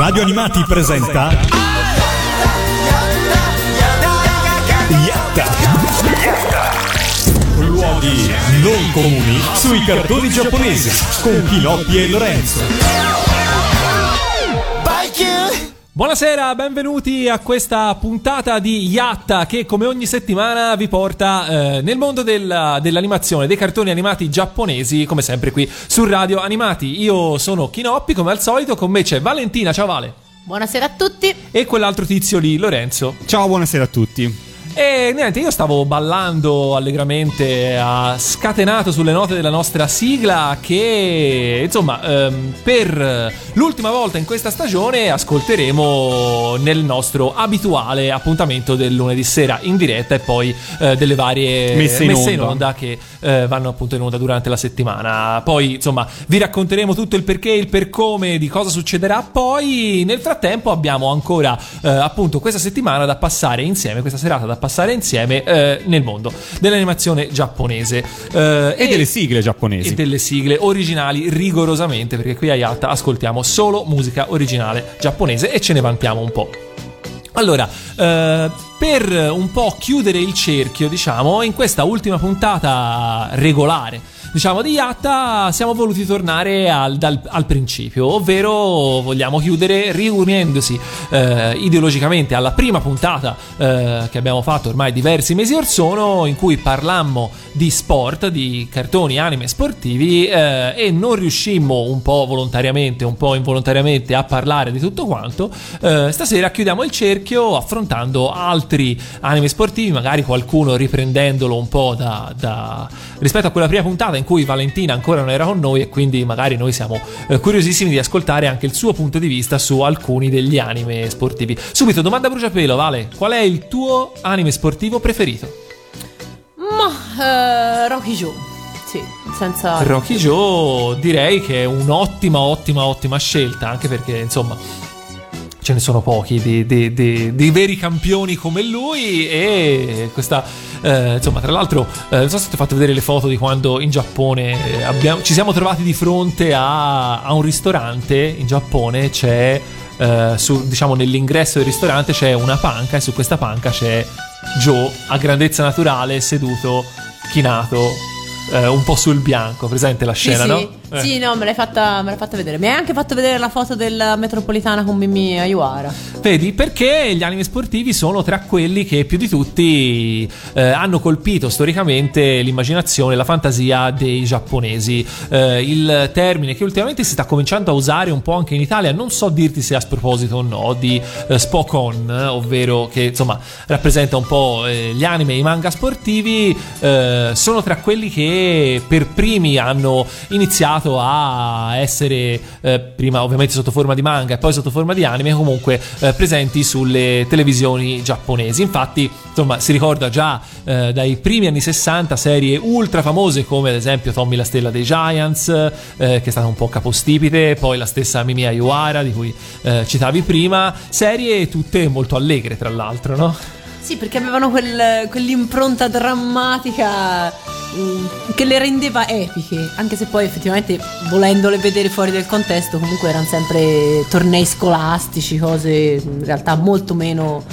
Radio Animati presenta Yatta. Luoghi non comuni sui cartoni giapponesi con Pinocchio e Lorenzo Buonasera, benvenuti a questa puntata di Yatta che come ogni settimana vi porta eh, nel mondo della, dell'animazione, dei cartoni animati giapponesi, come sempre qui su Radio Animati. Io sono Kinoppi, come al solito, con me c'è Valentina, ciao Vale. Buonasera a tutti. E quell'altro tizio lì, Lorenzo. Ciao, buonasera a tutti. E niente, io stavo ballando allegramente a scatenato sulle note della nostra sigla che, insomma, ehm, per l'ultima volta in questa stagione ascolteremo nel nostro abituale appuntamento del lunedì sera in diretta e poi eh, delle varie messe in, messe in onda. che eh, vanno appunto in onda durante la settimana. Poi, insomma, vi racconteremo tutto il perché, il per come, di cosa succederà poi. Nel frattempo abbiamo ancora eh, appunto questa settimana da passare insieme, questa serata da passare insieme eh, nel mondo dell'animazione giapponese eh, e, e, delle sigle giapponesi e delle sigle originali rigorosamente perché qui a Yatta ascoltiamo solo musica originale giapponese e ce ne vantiamo un po'. Allora, eh, per un po' chiudere il cerchio, diciamo, in questa ultima puntata regolare diciamo, di Yatta siamo voluti tornare al, dal, al principio, ovvero vogliamo chiudere riunendosi eh, ideologicamente alla prima puntata eh, che abbiamo fatto ormai diversi mesi or sono, in cui parlammo di sport, di cartoni, anime sportivi eh, e non riuscimmo un po' volontariamente, un po' involontariamente a parlare di tutto quanto. Eh, stasera chiudiamo il cerchio affrontando altri anime sportivi, magari qualcuno riprendendolo un po' da, da rispetto a quella prima puntata in cui Valentina ancora non era con noi e quindi magari noi siamo eh, curiosissimi di ascoltare anche il suo punto di vista su alcuni degli anime sportivi. Subito, domanda a bruciapelo, Vale, qual è il tuo anime sportivo preferito? Ma uh, Rocky Joe. Sì, senza... Rocky Joe direi che è un'ottima, ottima, ottima scelta, anche perché insomma ce ne sono pochi di, di, di, di, veri campioni come lui e questa eh, insomma tra l'altro eh, non so se ti ho fatto vedere le foto di quando in Giappone eh, abbiamo, ci siamo trovati di fronte a, a un ristorante in Giappone c'è eh, su, diciamo nell'ingresso del ristorante c'è una panca e su questa panca c'è Joe a grandezza naturale seduto chinato eh, un po' sul bianco presente la scena sì, no? Sì. Eh. Sì, no, me l'hai, fatta, me l'hai fatta vedere. Mi hai anche fatto vedere la foto della metropolitana con Mimì Ayuara. Vedi, perché gli anime sportivi sono tra quelli che più di tutti eh, hanno colpito storicamente l'immaginazione e la fantasia dei giapponesi. Eh, il termine che ultimamente si sta cominciando a usare un po' anche in Italia, non so dirti se a sproposito o no, di eh, Spokon, ovvero che insomma rappresenta un po' eh, gli anime e i manga sportivi, eh, sono tra quelli che per primi hanno iniziato iniziato a essere eh, prima ovviamente sotto forma di manga e poi sotto forma di anime comunque eh, presenti sulle televisioni giapponesi. Infatti, insomma, si ricorda già eh, dai primi anni 60 serie ultra famose come ad esempio Tommy la stella dei Giants, eh, che è stata un po' capostipite, poi la stessa Mimi Ayuara di cui eh, citavi prima, serie tutte molto allegre tra l'altro, no? Sì, perché avevano quel, quell'impronta drammatica mm, che le rendeva epiche, anche se poi effettivamente volendole vedere fuori del contesto comunque erano sempre tornei scolastici, cose in realtà molto meno,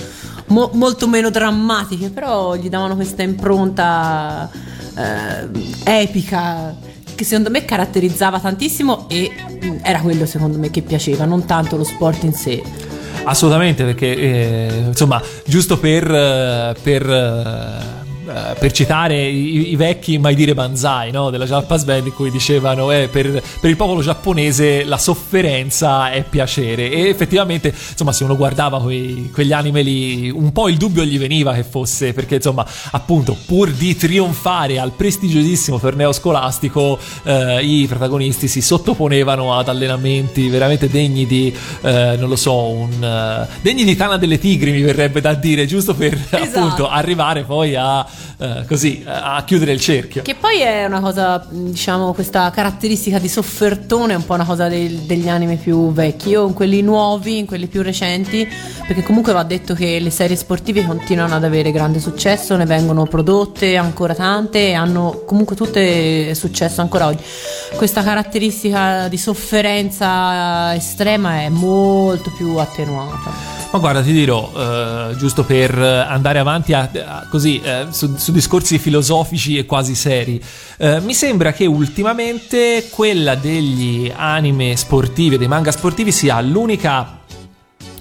mo, molto meno drammatiche, però gli davano questa impronta eh, epica che secondo me caratterizzava tantissimo e mm, era quello secondo me che piaceva, non tanto lo sport in sé. Assolutamente, perché eh, insomma, giusto per, eh, per eh, per citare i, i, vecchi mai dire banzai no? della Japas Band in cui dicevano eh, per, per, il popolo giapponese la sofferenza è piacere e effettivamente insomma se uno guardava quei, quegli anime lì un po' il dubbio gli veniva che fosse perché insomma appunto pur di trionfare al prestigiosissimo torneo scolastico eh, i protagonisti si sottoponevano ad allenamenti veramente degni di eh, non lo so un, uh, degni di Tana delle Tigri mi verrebbe da dire giusto per esatto. appunto arrivare poi a eh, così eh, a chiudere il cerchio. Che poi è una cosa, diciamo, questa caratteristica di soffertone è un po' una cosa del- degli anime più vecchi. Io in quelli nuovi, in quelli più recenti, perché comunque va detto che le serie sportive continuano ad avere grande successo, ne vengono prodotte ancora tante e hanno comunque tutte successo ancora oggi. Questa caratteristica di sofferenza estrema è molto più attenuata. Ma guarda, ti dirò, eh, giusto per andare avanti a- a- così eh, su, su discorsi filosofici e quasi seri, eh, mi sembra che ultimamente quella degli anime sportivi, dei manga sportivi, sia l'unica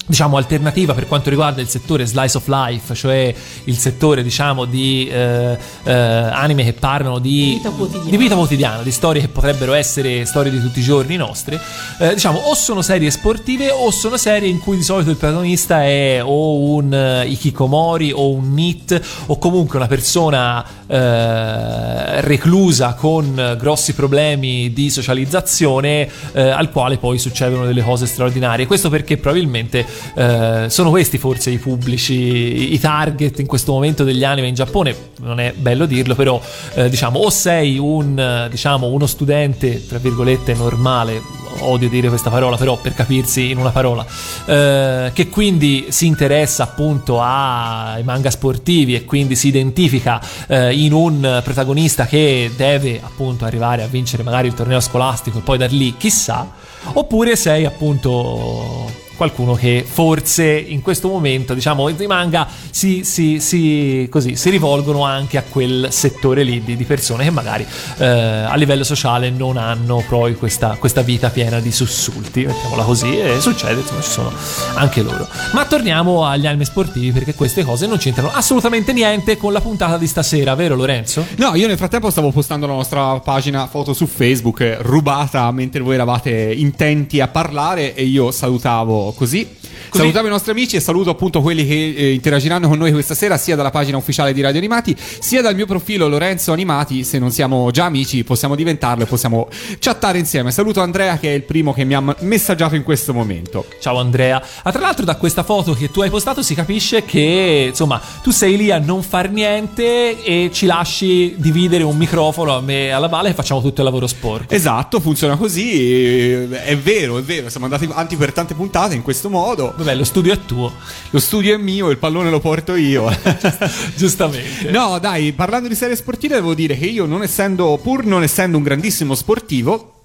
diciamo alternativa per quanto riguarda il settore slice of life, cioè il settore diciamo di eh, eh, anime che parlano di Vita quotidiana. di vita quotidiana, di storie che potrebbero essere storie di tutti i giorni nostre, eh, diciamo o sono serie sportive o sono serie in cui di solito il protagonista è o un eh, ikikomori o un nit o comunque una persona eh, reclusa con grossi problemi di socializzazione eh, al quale poi succedono delle cose straordinarie. Questo perché probabilmente eh, sono questi forse i pubblici, i target in questo momento degli anime in Giappone. Non è bello dirlo, però eh, diciamo o sei un eh, diciamo uno studente tra virgolette normale odio dire questa parola, però per capirsi in una parola, eh, che quindi si interessa appunto ai manga sportivi e quindi si identifica eh, in un protagonista che deve appunto arrivare a vincere magari il torneo scolastico e poi da lì chissà, oppure sei appunto qualcuno che forse in questo momento, diciamo, i manga si, si- si- così, si rivolgono anche a quel settore lì di, di persone che magari eh, a livello sociale non hanno poi questa, questa vita piena di sussulti, mettiamola così, e succede, insomma, ci sono anche loro. Ma torniamo agli anime sportivi perché queste cose non c'entrano assolutamente niente con la puntata di stasera, vero Lorenzo? No, io nel frattempo stavo postando la nostra pagina foto su Facebook, rubata mentre voi eravate intenti a parlare e io salutavo così. Salutavo i nostri amici e saluto appunto quelli che eh, interagiranno con noi questa sera sia dalla pagina ufficiale di Radio Animati sia dal mio profilo Lorenzo Animati. Se non siamo già amici possiamo diventarlo e possiamo chattare insieme. Saluto Andrea che è il primo che mi ha messaggiato in questo momento. Ciao Andrea. Ah, tra l'altro da questa foto che tu hai postato si capisce che insomma tu sei lì a non far niente e ci lasci dividere un microfono a me e alla Bala e facciamo tutto il lavoro sporco. Esatto, funziona così. È vero, è vero. Siamo andati avanti per tante puntate in questo modo. Vabbè, lo studio è tuo, Lo studio è mio, il pallone lo porto io. giustamente. No, dai, parlando di serie sportive, devo dire che io, non essendo, pur non essendo un grandissimo sportivo.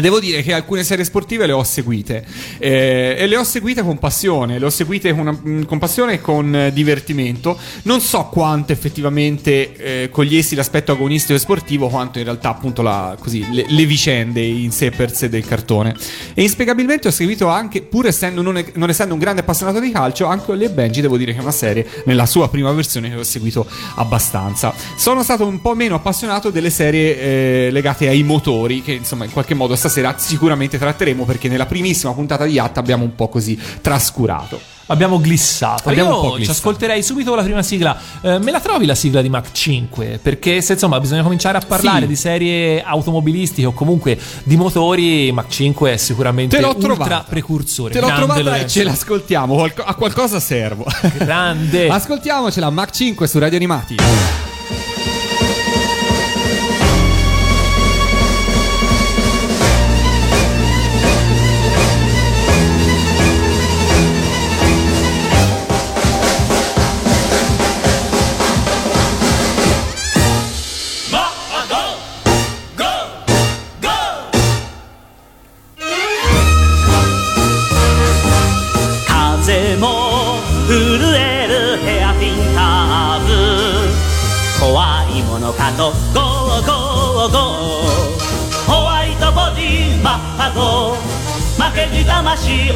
Devo dire che alcune serie sportive le ho seguite eh, e le ho seguite con passione, le ho seguite con, mh, con passione e con eh, divertimento. Non so quanto effettivamente eh, cogliessi l'aspetto agonistico e sportivo, quanto in realtà appunto la- così, le, le vicende in sé per sé del cartone. E inspiegabilmente ho seguito anche, pur essendo, non, non essendo un grande appassionato di calcio, anche Ollie e Benji devo dire che è una serie nella sua prima versione che ho seguito abbastanza. Sono stato un po' meno appassionato delle serie eh, legate ai motori, che insomma in qualche modo stasera sicuramente tratteremo perché nella primissima puntata di Yatta abbiamo un po' così trascurato. Abbiamo glissato. Abbiamo Io un po' ci glissato. ascolterei subito la prima sigla. Eh, me la trovi la sigla di Mach 5? Perché se insomma bisogna cominciare a parlare Sì. di serie automobilistiche o comunque di motori, Mach 5 è sicuramente Te l'ho ultra trovata. precursore. Te l'ho Grande trovata e ce l'ascoltiamo, a qualcosa servo. Grande. Ascoltiamocela, Mach 5 su Radio Animati.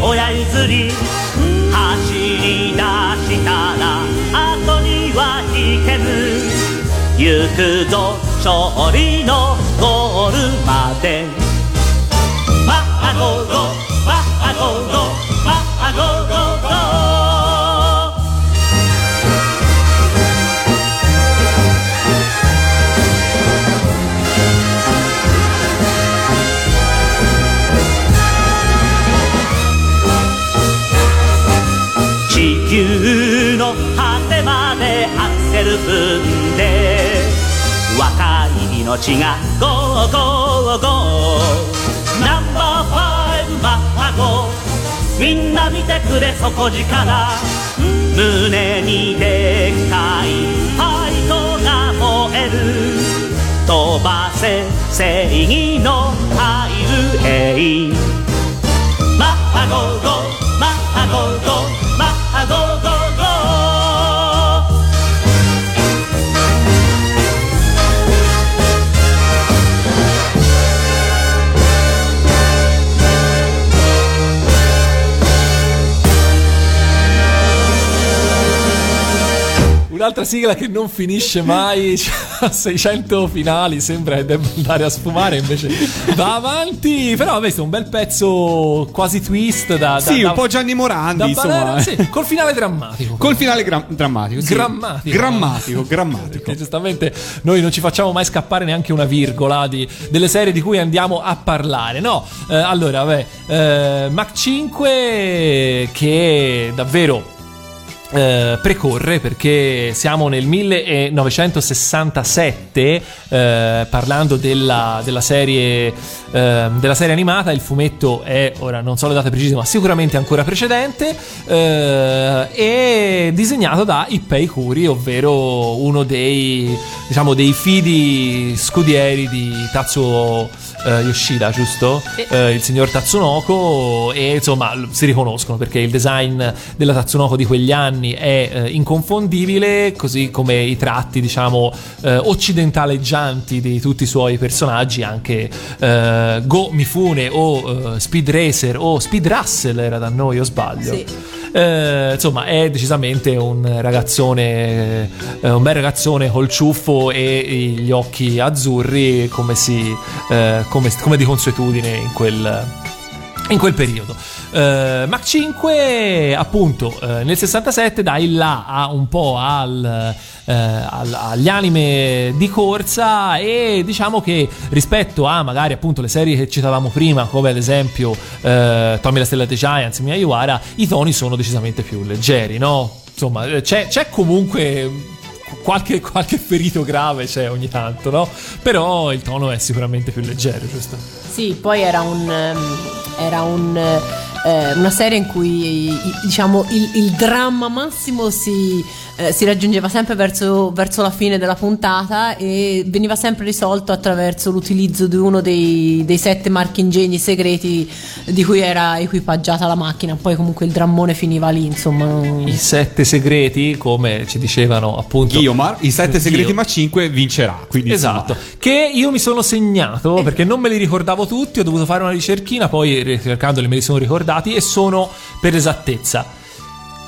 親譲り。走り出したら後には引けず。行くぞ勝利のゴールまで。バッハゴーゴーマッハゴーゴ若い命がゴーゴーゴー。ナンバーファイブマッハゴー。みんな見てくれ底力。胸にでっかい。ファイトが燃える。飛ばせ正義のハイウェイマッハゴーゴー。Un'altra sigla che non finisce mai, ha 600 finali, sembra che debba andare a sfumare, invece va avanti. Però vabbè, è un bel pezzo quasi twist da... da Sì, da- un po' Gianni Morandi, insomma. balera- sì, col finale drammatico. Col finale gra- drammatico. sì. Grammatico. Grammatico, grammatico. Perché giustamente noi non ci facciamo mai scappare neanche una virgola di- delle serie di cui andiamo a parlare. No, eh, allora, vabbè, eh, Mach 5 che davvero eh, precorre perché siamo nel 1967 eh, parlando della, della serie eh, della serie animata. Il fumetto è ora non so le date precise ma sicuramente ancora precedente eh, e disegnato da Ippei Kuri ovvero uno dei diciamo dei fidi scudieri di Tatsuo eh, Yoshida giusto? Sì. Eh, il signor Tatsunoko e insomma si riconoscono perché il design della Tatsunoko di quegli anni è eh, inconfondibile così come i tratti diciamo eh, occidentaleggianti di tutti i suoi personaggi anche eh, Go Mifune o eh, Speed Racer o Speed Russell era da noi o sbaglio Sì. Eh, insomma è decisamente un ragazzone eh, un bel ragazzone col ciuffo e gli occhi azzurri come si eh, come, come di consuetudine in quel in quel periodo. Eh, Mach 5, appunto, eh, nel 67 dà il là un po' al, eh, agli anime di corsa e diciamo che rispetto a magari appunto le serie che citavamo prima, come ad esempio eh, Tommy la Stella dei Giants, Mia Iwara, i toni sono decisamente più leggeri, no? Insomma, eh, c'è, c'è comunque qualche, qualche ferito grave c'è ogni tanto, no? Però il tono è sicuramente più leggero, giusto? Sì, poi era un. ehm, Era un. eh, una serie in cui diciamo il, il dramma massimo si, eh, si raggiungeva sempre verso, verso la fine della puntata e veniva sempre risolto attraverso l'utilizzo di uno dei, dei sette marchingegni segreti di cui era equipaggiata la macchina. Poi comunque il drammone finiva lì, insomma. I sette segreti, come ci dicevano appunto. Guiomar, i sette Ghio. segreti ma 5 vincerà. Quindi, Esatto, insomma, che io mi sono segnato perché non me li ricordavo tutti, ho dovuto fare una ricerchina, poi ricercandoli me li sono ricordati e sono per esattezza.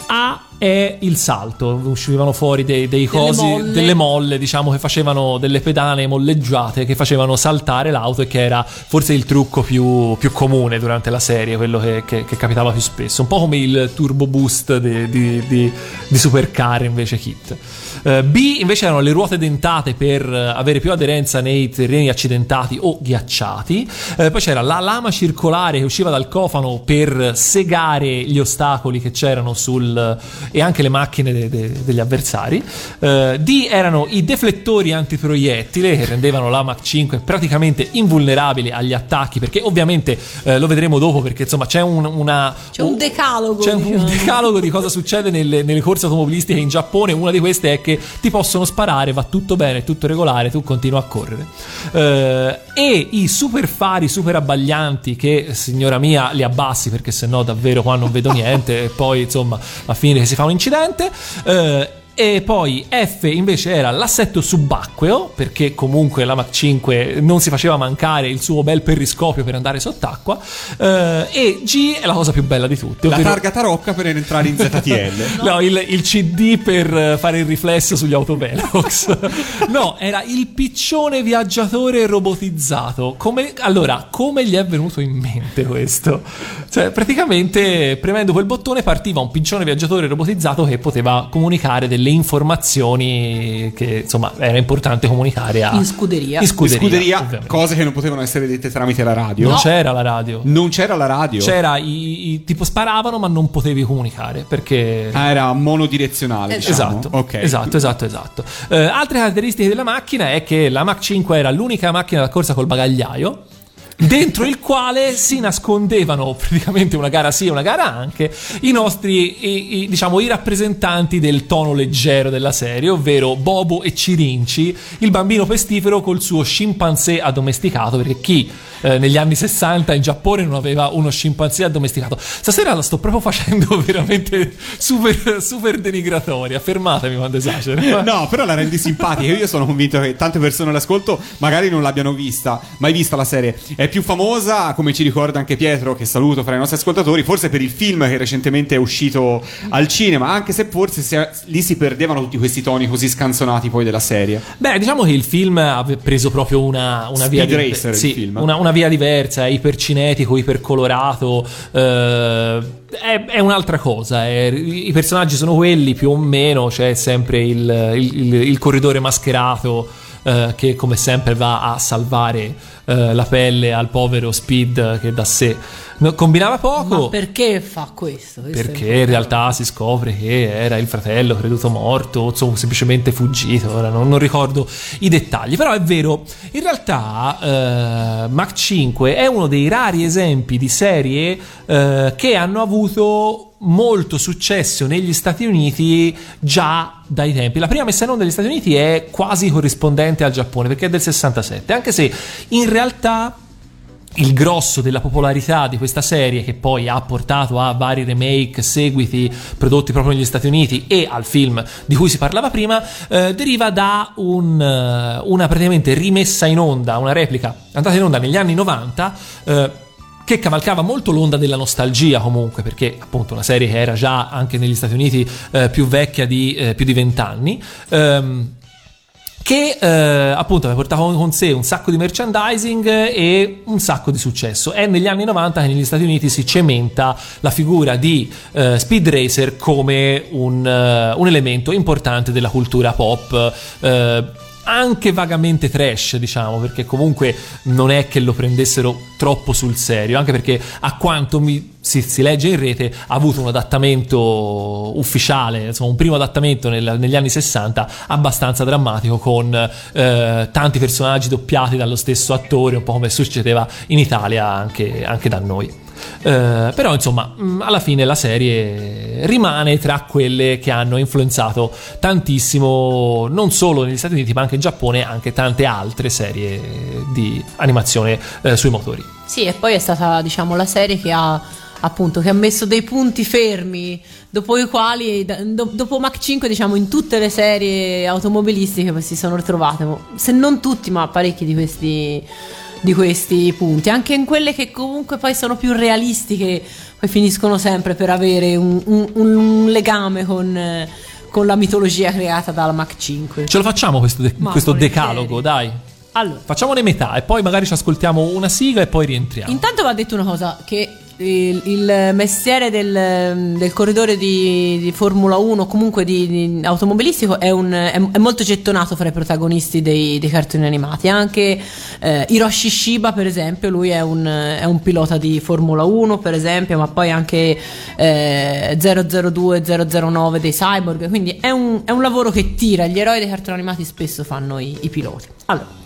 A è il salto, uscivano fuori dei, dei Delle cosi, molle. delle molle, diciamo che facevano delle pedane molleggiate che facevano saltare l'auto e che era forse il trucco più, più comune durante la serie, quello che, che- che capitava più spesso, un po' come il turbo boost di, di, di, di Supercar invece Kit. Eh, B invece erano le ruote dentate per eh, avere più aderenza nei terreni accidentati o ghiacciati. Eh, poi c'era la lama circolare che usciva dal cofano per segare gli ostacoli che c'erano sul e anche le macchine de- de- degli avversari. Eh, D erano i deflettori antiproiettile che rendevano la Mach 5 praticamente invulnerabile agli attacchi perché ovviamente lo vedremo dopo perché insomma c'è un, una C'è un decalogo, c'è un diciamo. decalogo di cosa succede nelle, nelle corse automobilistiche in Giappone. Una di queste è che ti possono sparare, va tutto bene, tutto regolare, tu continua a correre. Eh, e i super fari, super abbaglianti, che signora mia li abbassi perché sennò davvero qua non vedo niente. e poi insomma, a fine che si fa un incidente. Eh, e poi F invece era l'assetto subacqueo, perché comunque la Mach 5 non si faceva mancare il suo bel periscopio per andare sott'acqua. Eh, e G è la cosa più bella di tutte. la ovvero- targa tarocca per entrare in ZTL. No, il, il CD per eh, fare il riflesso sugli autovelox. no, era il piccione viaggiatore robotizzato. Come, allora, come gli è venuto in mente questo? Cioè, praticamente, premendo quel bottone partiva un piccione viaggiatore robotizzato che poteva comunicare delle delle informazioni che insomma era importante comunicare a, In scuderia. in scuderia, Scuderia, ovviamente. cose che non potevano essere dette tramite la radio. non c'era la radio Non c'era la radio. c'era i, i- tipo sparavano ma non potevi comunicare perché Ah, era monodirezionale. diciamo. Esatto, Ok. esatto, esatto, esatto. Eh, altre caratteristiche della macchina è che la Mach 5 era l'unica macchina da corsa col bagagliaio. Dentro il quale si nascondevano praticamente una gara sì e una gara anche i nostri, i- i- diciamo, i rappresentanti del tono leggero della serie, ovvero Bobo e Cirinci, il bambino pestifero col suo scimpanzé addomesticato, perché chi eh, negli anni 60 in Giappone non aveva uno scimpanzé addomesticato? Stasera la sto proprio facendo veramente super, super denigratoria, fermatemi quando esagero. No, però la rendi simpatica. Io sono convinto che tante persone all'ascolto magari non l'abbiano vista, mai vista la serie. È più famosa, come ci ricorda anche Pietro, che saluto fra i nostri ascoltatori, forse per il film che recentemente è uscito al cinema, anche se forse se- lì si perdevano tutti questi toni così scanzonati poi della serie. Beh, diciamo che il film ha preso proprio una, una via Racer, il sì, film. Una, una via diversa, è ipercinetico, ipercolorato. eh, è, è un'altra cosa. è- I personaggi sono quelli più o meno. C'è sempre il, il- il- il corridore mascherato. eh, che come sempre va a salvare eh, la pelle al povero Speed che da sé no, combinava poco Ma perché fa questo? Questo perché in realtà si scopre che era il fratello creduto morto, insomma, semplicemente fuggito. Ora non, non ricordo i dettagli, però è vero. In realtà, eh, Mach 5 è uno dei rari esempi di serie eh, che hanno avuto molto successo negli Stati Uniti già dai tempi. La prima messa in onda degli Stati Uniti è quasi corrispondente al Giappone perché è del 67, anche se in realtà il grosso della popolarità di questa serie, che poi ha portato a vari remake, seguiti prodotti proprio negli Stati Uniti e al film di cui si parlava prima, eh, deriva da un, eh, una praticamente rimessa in onda, una replica andata in onda negli anni 90. eh, che cavalcava molto l'onda della nostalgia comunque perché appunto una serie che era già anche negli Stati Uniti eh, più vecchia di eh, più di vent'anni ehm, che eh, appunto aveva portato con sé un sacco di merchandising e un sacco di successo. È negli anni 90 che negli Stati Uniti si cementa la figura di eh, Speed Racer come un, eh, un elemento importante della cultura pop. eh, anche vagamente trash, diciamo, perché comunque non è che lo prendessero troppo sul serio, anche perché a quanto mi si, si legge in rete ha avuto un adattamento ufficiale, insomma un primo adattamento nel- negli anni 60 abbastanza drammatico con eh, tanti personaggi doppiati dallo stesso attore, un po' come succedeva in Italia anche, anche da noi. Eh, però insomma mh, alla fine la serie rimane tra quelle che hanno influenzato tantissimo non solo negli Stati Uniti ma anche in Giappone anche tante altre serie di animazione eh, sui motori. Sì, e poi è stata, diciamo, la serie che ha appunto che ha messo dei punti fermi dopo i quali do- dopo Mach 5 diciamo in tutte le serie automobilistiche si sono ritrovate. Se non tutti ma parecchi di questi di questi punti anche in quelle che comunque poi sono più realistiche poi finiscono sempre per avere un, un- un legame con, con la mitologia creata dalla Mach 5 ce lo facciamo questo, de- questo decalogo dai. Allora. Facciamone metà e poi magari ci ascoltiamo una sigla e poi rientriamo. Intanto va detto una cosa, che il, il mestiere del, del corridore di, di Formula 1, comunque di, di automobilistico, è, un- è- è molto gettonato fra i protagonisti dei, dei cartoni animati. Anche eh, Hiroshi Shiba, per esempio, lui è un, è un pilota di Formula 1, per esempio, ma poi anche eh, 002, 009 dei Cyborg. Quindi è un, un lavoro che tira. Gli eroi dei cartoni animati spesso fanno i, i piloti. Allora,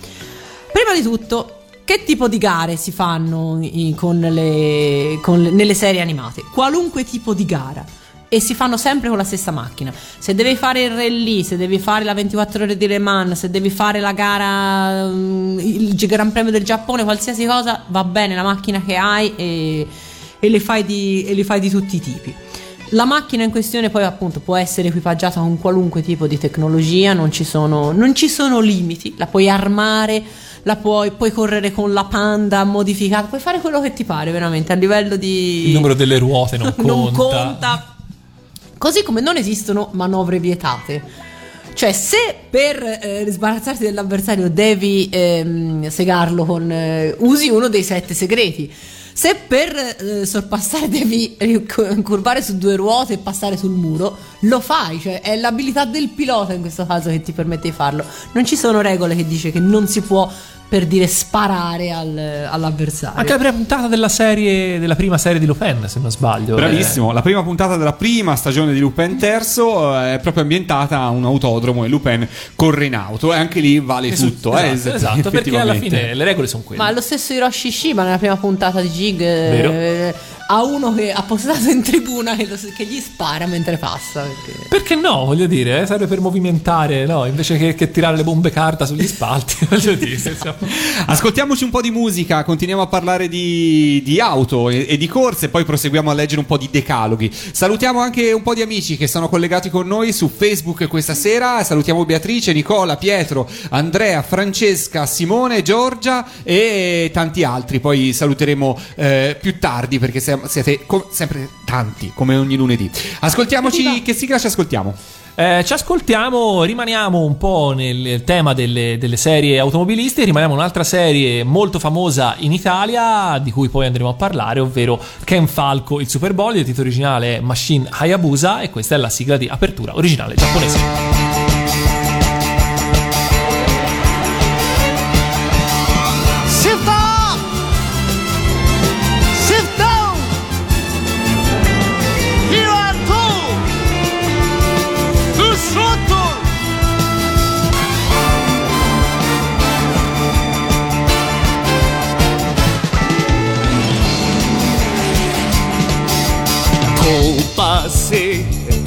Prima di tutto, che tipo di gare si fanno i- con le- con le- nelle serie animate? Qualunque tipo di gara. E si fanno sempre con la stessa macchina. Se devi fare il rally, se devi fare la 24 ore di Le Mans, se devi fare la gara, mm, il Gran Premio del Giappone, qualsiasi cosa, va bene la macchina che hai e, e le fai di, e le fai di tutti i tipi. La macchina in questione poi appunto può essere equipaggiata con qualunque tipo di tecnologia, non ci sono, non ci sono limiti, la puoi armare, la puoi, puoi correre con la panda modificata, puoi fare quello che ti pare veramente a livello di... il numero delle ruote non conta, non conta. Così come non esistono manovre vietate. Cioè, se per eh, sbarazzarti dell'avversario devi ehm, segarlo con. eh, usi uno dei sette segreti. Se per eh, sorpassare devi curvare su due ruote e passare sul muro, lo fai, cioè è l'abilità del pilota in questo caso che ti permette di farlo. Non ci sono regole che dice che non si può per dire sparare al- all'avversario. Anche la prima puntata della serie, della prima serie di Lupin, se non sbaglio. Bravissimo, la prima puntata della prima stagione di Lupin terzo eh, è proprio ambientata a un autodromo e Lupin corre in auto e anche lì vale Eh, tutto. esatto, eh, esatto, esatto, perché alla fine le regole sono quelle. Ma lo stesso Hiroshi Shiba nella prima puntata di Jig eh, Ha uno che ha postato in tribuna che, lo- che gli spara mentre passa. Perché... Perché no, voglio dire, eh, serve per movimentare, no? Invece che, che tirare le bombe carta sugli spalti, voglio dire. insomma. Ascoltiamoci un po' di musica, continuiamo a parlare di, di auto e, e di corse, poi proseguiamo a leggere un po' di decaloghi. Salutiamo anche un po' di amici che sono collegati con noi su Facebook questa sera. Salutiamo Beatrice, Nicola, Pietro, Andrea, Francesca, Simone, Giorgia e tanti altri. Poi saluteremo eh, più tardi perché siamo- siete co- sempre tanti, come ogni lunedì. Ascoltiamoci, che sigla ci ascoltiamo? Eh, ci ascoltiamo, rimaniamo un po' nel tema delle, delle serie automobilistiche, rimaniamo in un'altra serie molto famosa in Italia, di cui poi andremo a parlare, ovvero Ken Falco, il Super Bowl, il titolo originale è Machine Hayabusa e questa è la sigla di apertura originale giapponese.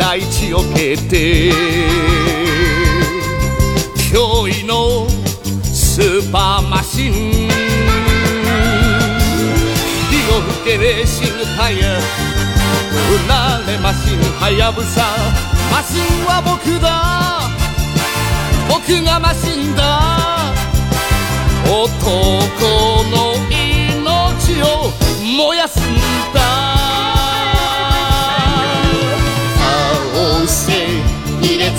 大地を蹴って驚異のスーパーマシン。火を吹けレーシングタイヤうなれマシンはやぶさマシンは僕だ。僕がマシンだ。男の命を燃やすんだ。卑劣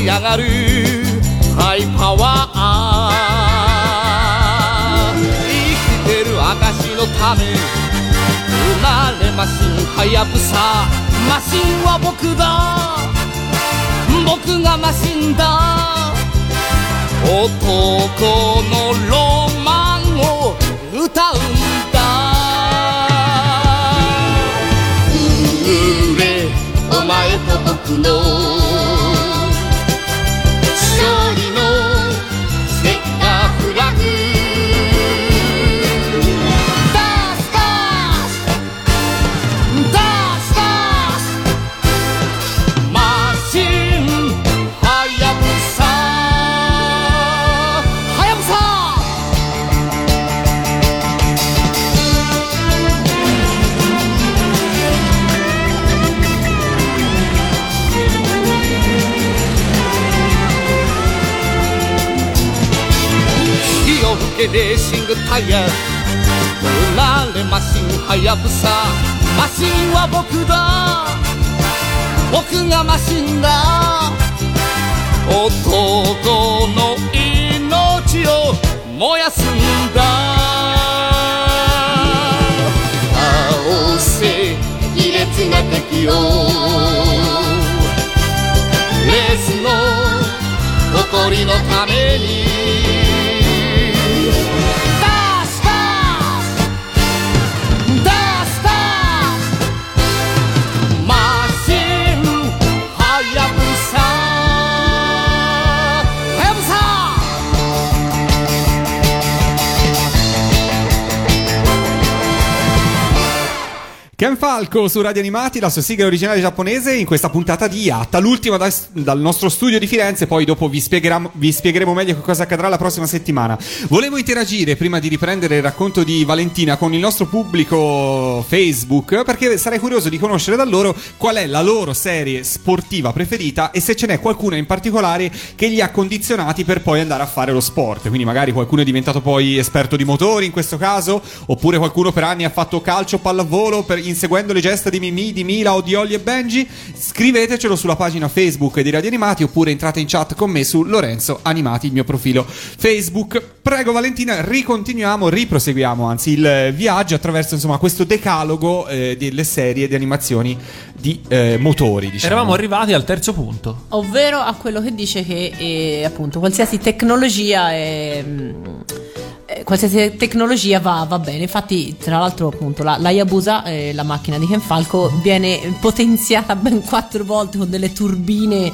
ち上がる。ハイパワー。生きてる証のため。うなれマシンはやぶさ。マシンは僕だ。僕がマシンだ。男のロマンを歌うんだ売れお前と僕のけレーシングタイヤうなれマシンはやぶさ。マシンは僕だ。僕がマシンだ。男の命を燃やすんだ。倒せ卑劣な敵をレースの誇りのために。Ken Falco su Radio Animati, la sua sigla originale giapponese in questa puntata di Yatta, l'ultima da- dal nostro studio di Firenze, poi dopo vi, vi spiegheremo meglio che cosa accadrà la prossima settimana. Volevo interagire prima di riprendere il racconto di Valentina con il nostro pubblico Facebook perché sarei curioso di conoscere da loro qual è la loro serie sportiva preferita e se ce n'è qualcuna in particolare che li ha condizionati per poi andare a fare lo sport. Quindi magari qualcuno è diventato poi esperto di motori in questo caso, oppure qualcuno per anni ha fatto calcio, pallavolo, per, inseguendo le gesta di Mimì, di Mila o di Olli e Benji. Scrivetecelo sulla pagina Facebook di Radio Animati oppure entrate in chat con me su Lorenzo Animati, il mio profilo Facebook. Prego Valentina, ricontinuiamo, riproseguiamo anzi il viaggio attraverso insomma questo decalogo eh, delle serie di animazioni di eh, motori. Diciamo. Eravamo arrivati al terzo punto. Ovvero a quello che dice che eh, appunto qualsiasi tecnologia è. mm, eh, Qualsiasi tecnologia va, va bene, infatti, tra l'altro, appunto, la, la Yabusa, eh, la macchina di Ken Falco, viene potenziata ben quattro volte con delle turbine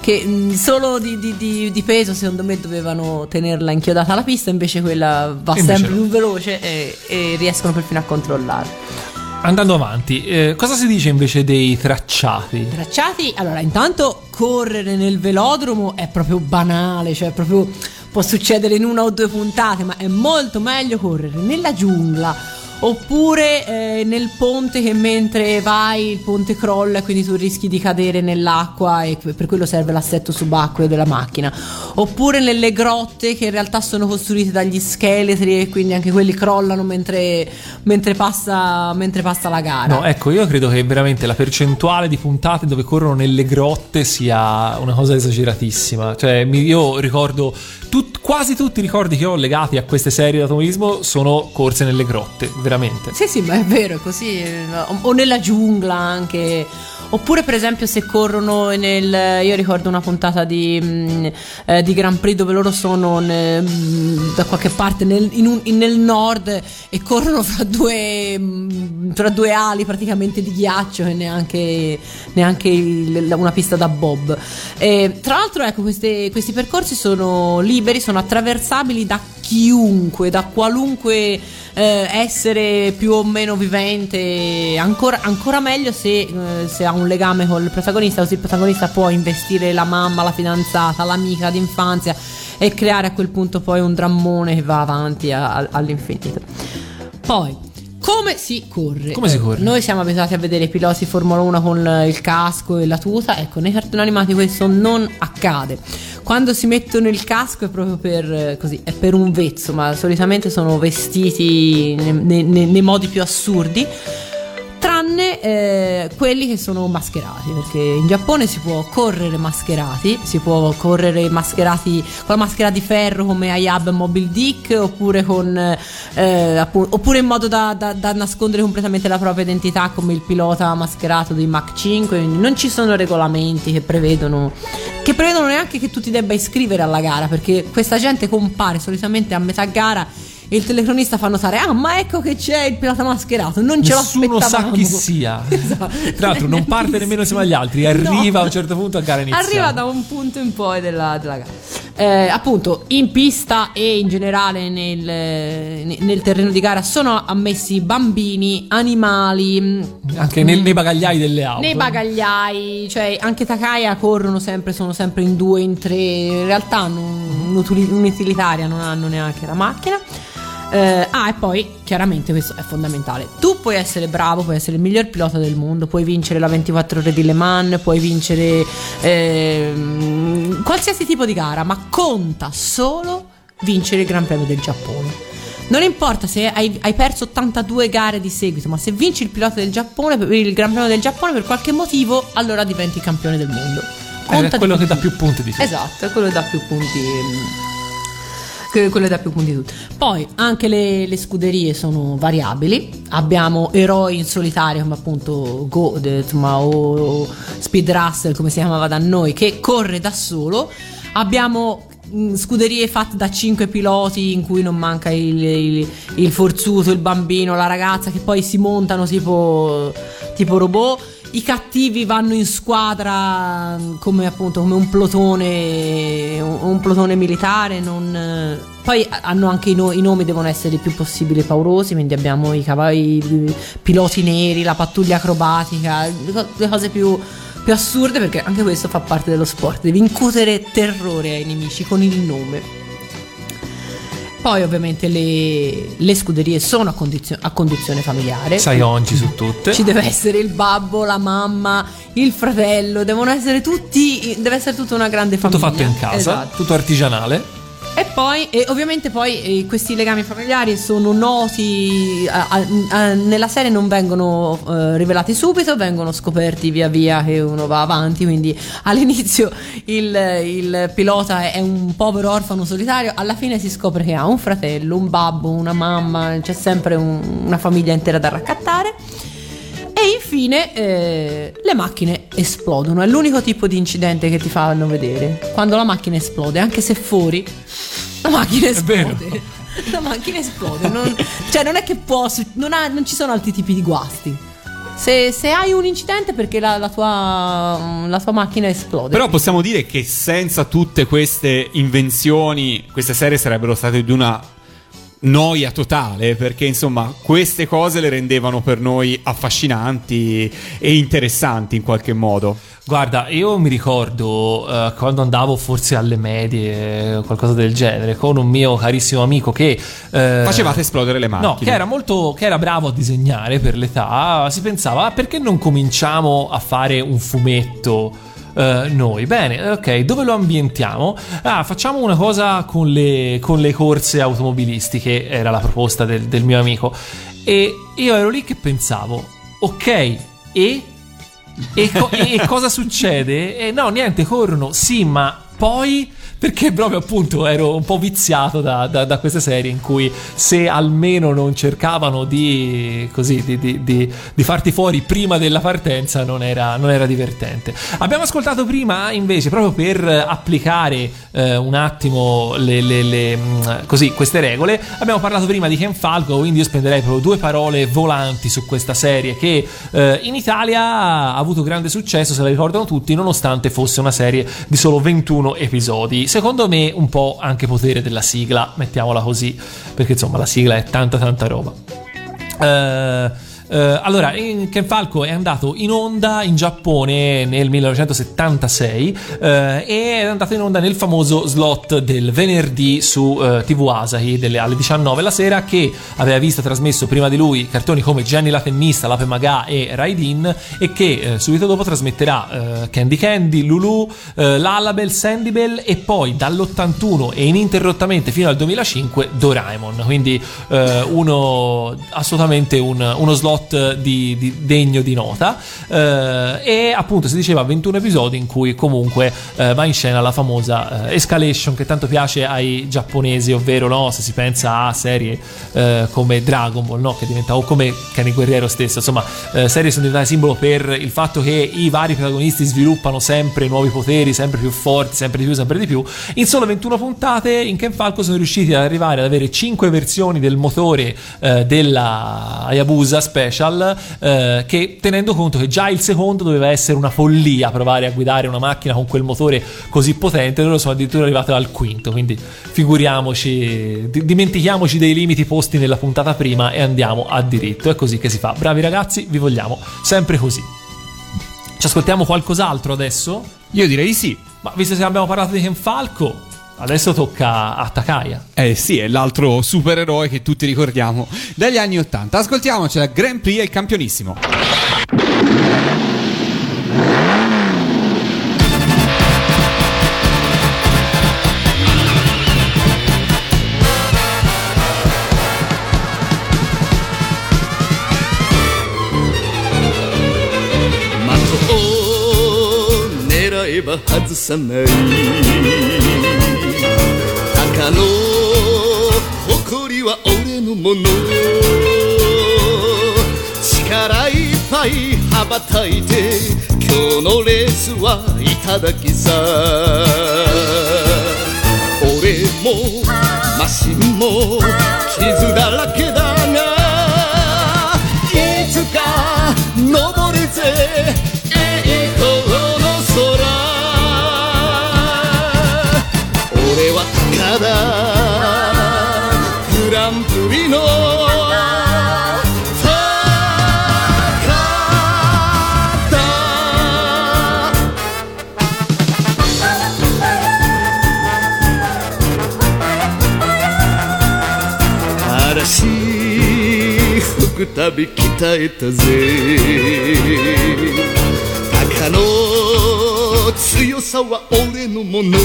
che mh, solo di, di- di- di peso, secondo me, dovevano tenerla inchiodata alla pista, invece quella va Invece sempre no. più veloce e, e riescono perfino a controllarla. Andando avanti, eh, cosa si dice invece dei tracciati? Tracciati, allora intanto correre nel velodromo è proprio banale, cioè proprio può succedere in una o due puntate, ma è molto meglio correre nella giungla oppure eh, nel ponte che mentre vai il ponte crolla e quindi tu rischi di cadere nell'acqua e per quello serve l'assetto subacqueo della macchina oppure nelle grotte che in realtà sono costruite dagli scheletri e quindi anche quelli crollano mentre, mentre passa, mentre passa la gara No, ecco, io credo che veramente la percentuale di puntate dove corrono nelle grotte sia una cosa esageratissima. Cioè, io ricordo tut- quasi tutti i ricordi che ho legati a queste serie di automobilismo sono corse nelle grotte, veramente. Sì, sì, ma è vero, è così. eh, O, nella giungla anche. Oppure, per esempio, se corrono nel. Io ricordo una puntata di, mm, eh, di Grand Prix dove loro sono ne- mm, da qualche parte nel, in un- in- nel nord e corrono fra due, mm, fra due ali praticamente di ghiaccio e neanche, neanche il- una pista da bob. E, tra l'altro, ecco, queste- questi percorsi sono liberi, sono attraversabili da chiunque, da qualunque eh, essere più o meno vivente, ancora, ancora meglio se, eh, se ha un legame col protagonista, così il protagonista può investire la mamma, la fidanzata, l'amica d'infanzia e creare a quel punto poi un drammone che va avanti a- a- all'infinito. Poi, come si corre? Come si corre? Noi siamo abituati a vedere i piloti Formula 1 con il casco e la tuta, ecco, nei cartoni animati questo non accade. Quando si mettono il casco è proprio per, eh, così, è per un vezzo, ma solitamente sono vestiti ne- ne- ne- nei modi più assurdi. Tranne eh, quelli che sono mascherati, perché in Giappone si può correre mascherati, si può correre mascherati con la maschera di ferro come Ayab Mobile Dick, oppure, con, eh, appu- oppure in modo da, da- da nascondere completamente la propria identità come il pilota mascherato dei Mach 5. Quindi non ci sono regolamenti che prevedono, che prevedono neanche che tu ti debba iscrivere alla gara, perché questa gente compare solitamente a metà gara. E il telecronista fa notare: Ah, ma ecco che c'è il pilota mascherato. Non ce Nessuno sa chi sia. Esatto. Tra l'altro, non parte nemmeno insieme agli altri, arriva a un certo punto a gara iniziale. Arriva da un punto in poi della, della gara. Eh, appunto, in pista e in generale nel, ne- nel terreno di gara sono ammessi bambini, animali. mh, Anche nel- nei bagagliai delle auto. Nei bagagliai, cioè anche Takaya corrono sempre, sono sempre in due, in tre. In realtà un'utili- un'utilitaria, non hanno neanche la macchina. Eh, ah, e poi chiaramente questo è fondamentale. Tu puoi essere bravo, puoi essere il miglior pilota del mondo, puoi vincere la 24 ore di Le Mans, puoi vincere ehm, qualsiasi tipo di gara, ma conta solo vincere il Gran Premio del Giappone. Non importa se hai, hai perso 82 gare di seguito, ma se vinci il pilota del Giappone, il Gran Premio del Giappone per qualche motivo, allora diventi campione del mondo. Eh, è quello che dà più punti di tutti. Esatto, è quello che dà più punti. Quello che dà più punti di tutti. Poi anche le, le scuderie sono variabili. Abbiamo eroi in solitario come appunto Godet ma o Speed Russell come si chiamava da noi che corre da solo. Abbiamo mm, scuderie fatte da 5 piloti in cui non manca il, il- il forzuto, il bambino, la ragazza che poi si montano tipo, tipo robot. I cattivi vanno in squadra mm, come appunto come un plotone, un, plotone militare. Non, eh, poi hanno anche i, no- i nomi, devono essere il più possibile paurosi. Quindi abbiamo i cavalli, i piloti neri, la pattuglia acrobatica, le cose più, più assurde perché anche questo fa parte dello sport. Devi incutere terrore ai nemici con il nome. Poi ovviamente le, le scuderie sono a, condizio- a conduzione familiare. Sai oggi su tutte. Ci deve essere il babbo, la mamma, il fratello, devono essere tutti, deve essere tutta una grande Tutto famiglia. fatto in casa, Esatto. tutto artigianale. E poi, e ovviamente poi eh, questi legami familiari sono noti, a- a- a- nella serie non vengono eh, rivelati subito, vengono scoperti via via che uno va avanti, quindi all'inizio il, il pilota è un povero orfano solitario, alla fine si scopre che ha un fratello, un babbo, una mamma, c'è sempre un- una famiglia intera da raccattare. E infine eh, le macchine esplodono. È l'unico tipo di incidente che ti fanno vedere. Quando la macchina esplode, anche se fuori, la macchina esplode. La macchina esplode. Non, cioè, non è che può. Non, ha- non ci sono altri tipi di guasti. Se, se hai un incidente è perché la, la tua, la tua macchina esplode. Però possiamo dire che senza tutte queste invenzioni, queste serie sarebbero state di una noia totale, perché insomma queste cose le rendevano per noi affascinanti e interessanti in qualche modo. Guarda, io mi ricordo eh, quando andavo forse alle medie, eh, qualcosa del genere, con un mio carissimo amico che... eh, Facevate esplodere le macchine. No, che era molto che era bravo a disegnare per l'età, si pensava "Ah, perché non cominciamo a fare un fumetto eh, noi? Bene, ok, dove lo ambientiamo? Ah, facciamo una cosa con le, con le corse automobilistiche, era la proposta del, del mio amico. E io ero lì che pensavo, ok, e e, co- e cosa succede? E no, niente, corrono, sì, ma poi perché proprio appunto ero un po' viziato da, da- da queste serie in cui se almeno non cercavano di così di, di- di- farti fuori prima della partenza non era, non era divertente. Abbiamo ascoltato prima invece proprio per applicare eh, un attimo le, le- le, mh, così, queste regole abbiamo parlato prima di Ken Falco quindi io spenderei proprio due parole volanti su questa serie che eh, in Italia ha avuto grande successo se la ricordano tutti nonostante fosse una serie di solo 21 episodi. Secondo me un po' anche potere della sigla mettiamola così perché insomma la sigla è tanta tanta roba. Eh, allora, in- Ken Falco è andato in onda in Giappone nel 1976 eh, e è andato in onda nel famoso slot del venerdì su eh, TV Asahi delle- alle 19 la sera che aveva visto trasmesso prima di lui cartoni come Jenny la tennista, L'Ape Maga e Raidin e che eh, subito dopo trasmetterà eh, Candy Candy, Lulu, eh, Lalabel, Sandybell e poi dall'81 e ininterrottamente fino al 2005 Doraemon. Quindi eh, uno assolutamente un- uno slot di, di- degno di nota. Eh, e appunto si diceva 21 episodi in cui comunque eh, va in scena la famosa eh, escalation che tanto piace ai giapponesi ovvero no, se si pensa a serie eh, come Dragon Ball no, che diventa o come Kenny Guerriero stesso. Insomma eh, serie sono diventate simbolo per il fatto che i vari protagonisti sviluppano sempre nuovi poteri sempre più forti sempre di più sempre di più. In solo 21 puntate in Ken Falco sono riusciti ad arrivare ad avere 5 versioni del motore eh, della Hayabusa Special eh, che tenendo conto che già il secondo doveva essere una follia provare a guidare una macchina con quel motore così potente loro sono addirittura arrivati al quinto quindi figuriamoci di- dimentichiamoci dei limiti posti nella puntata prima e andiamo a diritto è così che si fa bravi ragazzi vi vogliamo sempre così ci ascoltiamo qualcos'altro adesso? Io direi di sì. Ma visto che abbiamo parlato di Ken Falco, adesso tocca a Takaya. Eh sì, è l'altro supereroe che tutti ricordiamo dagli anni 80. Ascoltiamoci la Grand Prix e il campionissimo. 的を狙えば外さない 鷹の。誇りは俺のもの。力いっぱい羽ばたいて今日のレースはいただきさ。俺もマシンも傷だらけだがいつか登るぜ。首の嵐吹くたび鍛えたぜ。鷹の強さは俺のもの。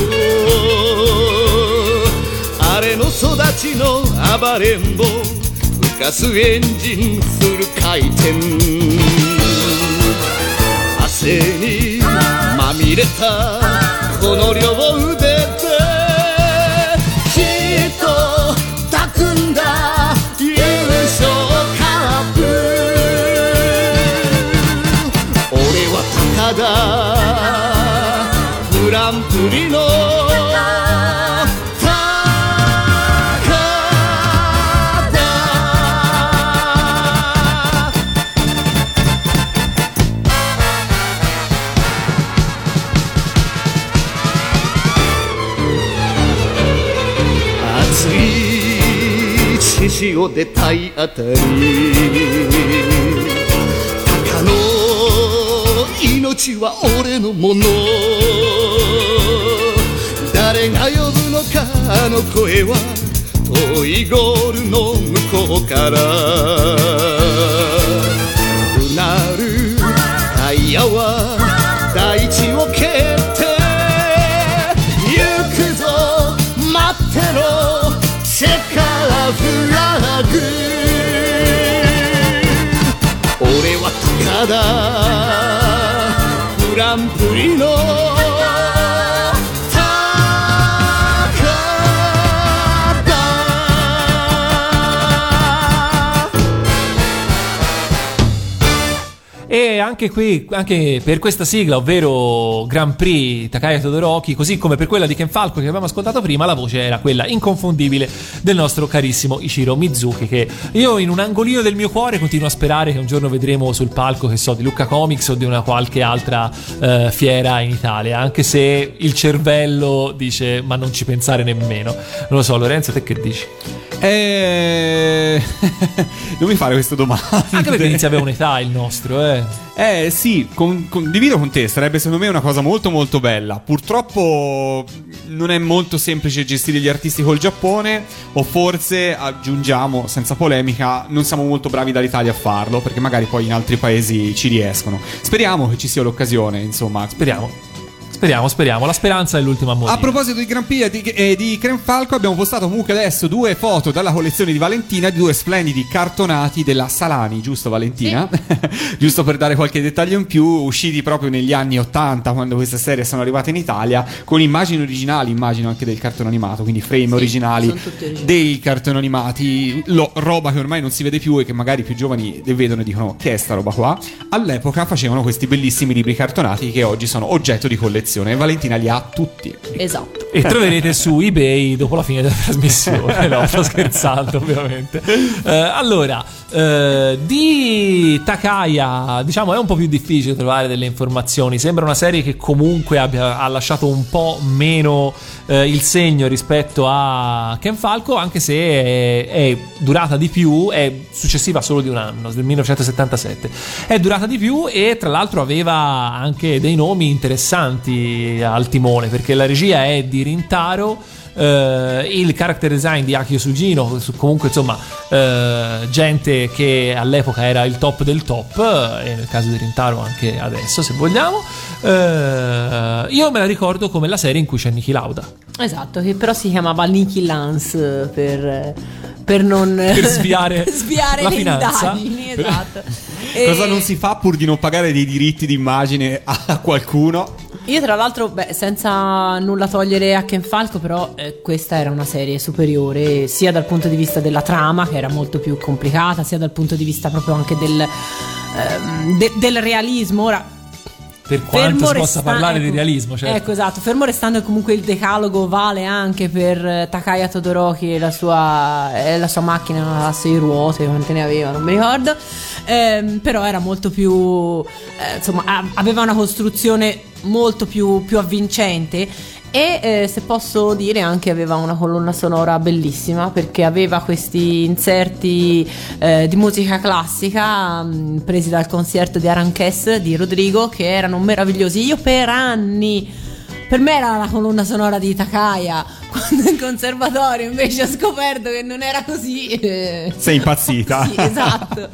あれの育ちの暴れん坊浮かすエンジンフル回転。汗にまみれたこの両腕できっと抱くんだ優勝カップ。俺は高田グランプリの血潮で体当たり。鷹の命は俺のもの。誰が呼ぶのかあの声は遠いゴールの向こうから。うなるタイヤは大地を蹴って。行くぞ待ってろ。チェカーフラグ。俺はただグランプリの E anche qui, anche per questa sigla, ovvero Grand Prix Takaya Todoroki, così come per quella di Ken Falco che abbiamo ascoltato prima, la voce era quella inconfondibile del nostro carissimo Ichiro Mizuki, che io in un angolino del mio cuore continuo a sperare che un giorno vedremo sul palco, che so, di Lucca Comics o di una qualche altra eh, fiera in Italia, anche se il cervello dice ma non ci pensare nemmeno. Non lo so, Lorenzo, te che dici? Eh... non mi fare queste domande. Anche perché inizia a avere un'età il nostro, eh. Eh sì, con- condivido con te, sarebbe secondo me una cosa molto molto bella. Purtroppo non è molto semplice gestire gli artisti col Giappone o forse aggiungiamo, senza polemica, non siamo molto bravi dall'Italia a farlo perché magari poi in altri paesi ci riescono. Speriamo che ci sia l'occasione, insomma. Speriamo. Speriamo, speriamo. La speranza è l'ultima a morire. A proposito di Gran Prix e di, e di Creme Falco, abbiamo postato comunque adesso due foto dalla collezione di Valentina di due splendidi cartonati della Salani, giusto Valentina? giusto per dare qualche dettaglio in più, usciti proprio negli anni 80 quando queste serie sono arrivate in Italia, con immagini originali, immagino anche del cartone animato, quindi frame originali sono tutti originali. dei cartoni animati, lo- roba che ormai non si vede più e che magari i più giovani le vedono e dicono che è sta roba qua. All'epoca facevano questi bellissimi libri cartonati che oggi sono oggetto di collezione e Valentina li ha tutti. Esatto. E troverete su eBay dopo la fine della trasmissione. no, sto scherzando, ovviamente. Eh, allora, eh, di Takaya, diciamo, è un po' più difficile trovare delle informazioni. Sembra una serie che comunque abbia, ha lasciato un po' meno eh, il segno rispetto a Ken Falco, anche se è, è durata di più, è successiva solo di un anno, del 1977. È durata di più e tra l'altro aveva anche dei nomi interessanti al timone, perché la regia è di Rintaro. eh, il character design di Akio Sugino, su- comunque insomma eh, gente che all'epoca era il top del top eh, e nel caso di Rintaro anche adesso se vogliamo Eh, io me la ricordo come la serie in cui c'è Niki Lauda Esatto, che però si chiamava Nicky Lance per, per non Per sviare sviare la le finanza. indagini. Esatto. Cosa E non si fa pur di non pagare dei diritti d'immagine a qualcuno? Io tra l'altro, beh, senza nulla togliere a Ken Falco, però eh, questa era una serie superiore sia dal punto di vista della trama, che era molto più complicata, sia dal punto di vista proprio anche del, ehm, de- del realismo. Ora, per quanto Fermo si possa resta- parlare di ecco, realismo certo. Ecco, esatto. Fermo restando che comunque il decalogo vale anche per eh, Takaya Todoroki e la sua, e la sua macchina a sei ruote, quante ne aveva, non mi ricordo. Ehm, però era molto più. eh, insomma, a- aveva una costruzione molto più, più avvincente. E eh, se posso dire anche aveva una colonna sonora bellissima perché aveva questi inserti eh, di musica classica mh, presi dal concerto di Aranches di Rodrigo che erano meravigliosi. Io per anni per me era la colonna sonora di Takaya quando in conservatorio invece ho scoperto che non era così. eh, Sei impazzita. Sì, esatto.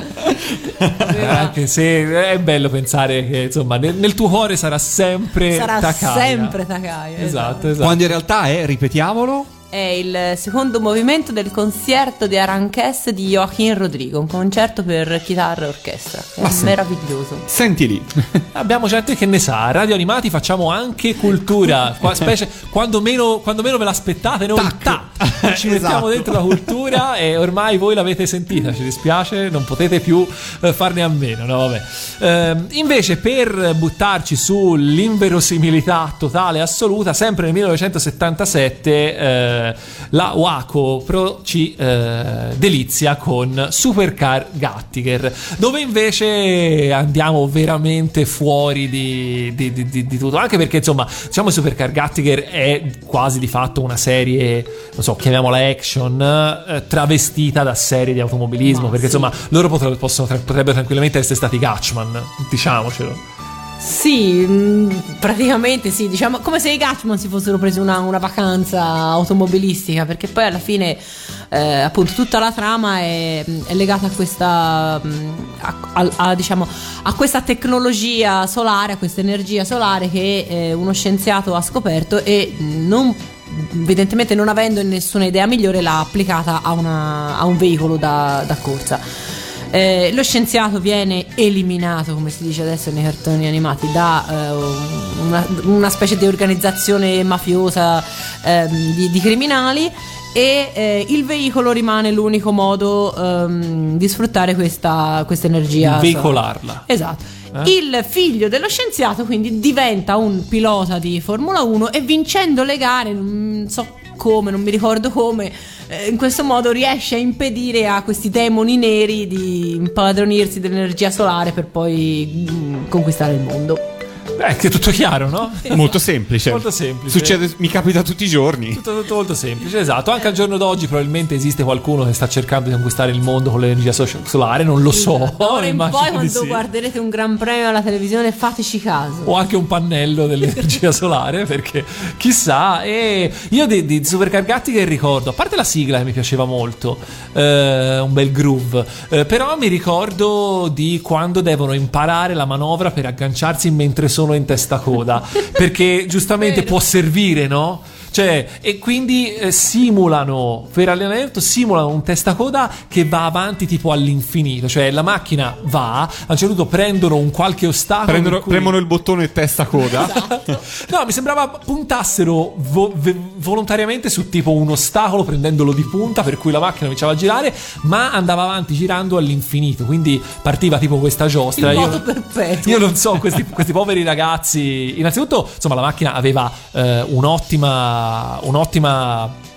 Aveva- Anche se è bello pensare che insomma nel, nel tuo cuore sarà sempre Sarà Takaya. sempre Takaya. Esatto, esatto. Quando in realtà è, ripetiamolo, È il secondo movimento del concerto di Aranches di Joaquin Rodrigo, un concerto per chitarra e orchestra. È Ma sì. meraviglioso. senti lì. Abbiamo gente che ne sa, Radio Animati facciamo anche cultura, qua- specie quando meno, quando meno ve l'aspettate noi Tac. tac, ci mettiamo Esatto. dentro la cultura e ormai voi l'avete sentita, ci dispiace, non potete più eh, farne a meno, no vabbè. Ehm, invece per buttarci sull'inverosimilità totale e assoluta, sempre nel 1977 eh, la Waco Pro ci eh, delizia con Supercar Gattiger, dove invece andiamo veramente fuori di, di- di- di- tutto, anche perché insomma, diciamo Supercar Gattiger è quasi di fatto una serie, non so, chiamiamola action, eh, travestita da serie di automobilismo, Ma perché sì. insomma loro potre- possono- potrebbero tranquillamente essere stati Gatchman, diciamocelo. Sì, mh, praticamente sì, diciamo come se i Gatchman si fossero presi una, una vacanza automobilistica, perché poi alla fine eh, appunto tutta la trama è, è legata a questa mh, a, a- a, diciamo, a questa tecnologia solare, a questa energia solare che eh, uno scienziato ha scoperto e non evidentemente non avendo nessuna idea migliore l'ha applicata a, una- a un veicolo da, da corsa. Eh, lo scienziato viene eliminato, come si dice adesso nei cartoni animati, da eh, una, una specie di organizzazione mafiosa ehm, di, di criminali e eh, il veicolo rimane l'unico modo ehm, di sfruttare questa, questa energia. Veicolarla. Esatto. Eh? Il figlio dello scienziato quindi diventa un pilota di Formula 1 e vincendo le gare, non so come, non mi ricordo come, eh, in questo modo riesce a impedire a questi demoni neri di impadronirsi dell'energia solare per poi mm, conquistare il mondo. Beh, che è tutto chiaro, no? Molto semplice. Molto semplice. Succede, mi capita tutti i giorni. Tutto, tutto molto semplice, esatto. Anche al giorno d'oggi probabilmente esiste qualcuno che sta cercando di conquistare il mondo con l'energia so- solare, non lo so. Ora in poi quando sì. guarderete un gran premio alla televisione fateci caso. O anche un pannello dell'energia solare, perché chissà. E io di, di Supercar Gattiger ricordo, a parte la sigla che mi piaceva molto, eh, un bel groove, eh, però mi ricordo di quando devono imparare la manovra per agganciarsi mentre sono in testa coda, perché giustamente può servire, no? Cioè, e quindi eh, simulano per allenamento simulano un testacoda che va avanti tipo all'infinito. Cioè, la macchina va, a un certo punto prendono un qualche ostacolo. Prendono- cui- premono il bottone testa coda. No, mi sembrava puntassero vo- ve- volontariamente su tipo un ostacolo prendendolo di punta per cui la macchina cominciava a girare, ma andava avanti girando all'infinito. Quindi partiva tipo questa giostra. Il Io, io non so, questi, questi poveri ragazzi. Innanzitutto, insomma, la macchina aveva eh, un'ottima. Un'ottima.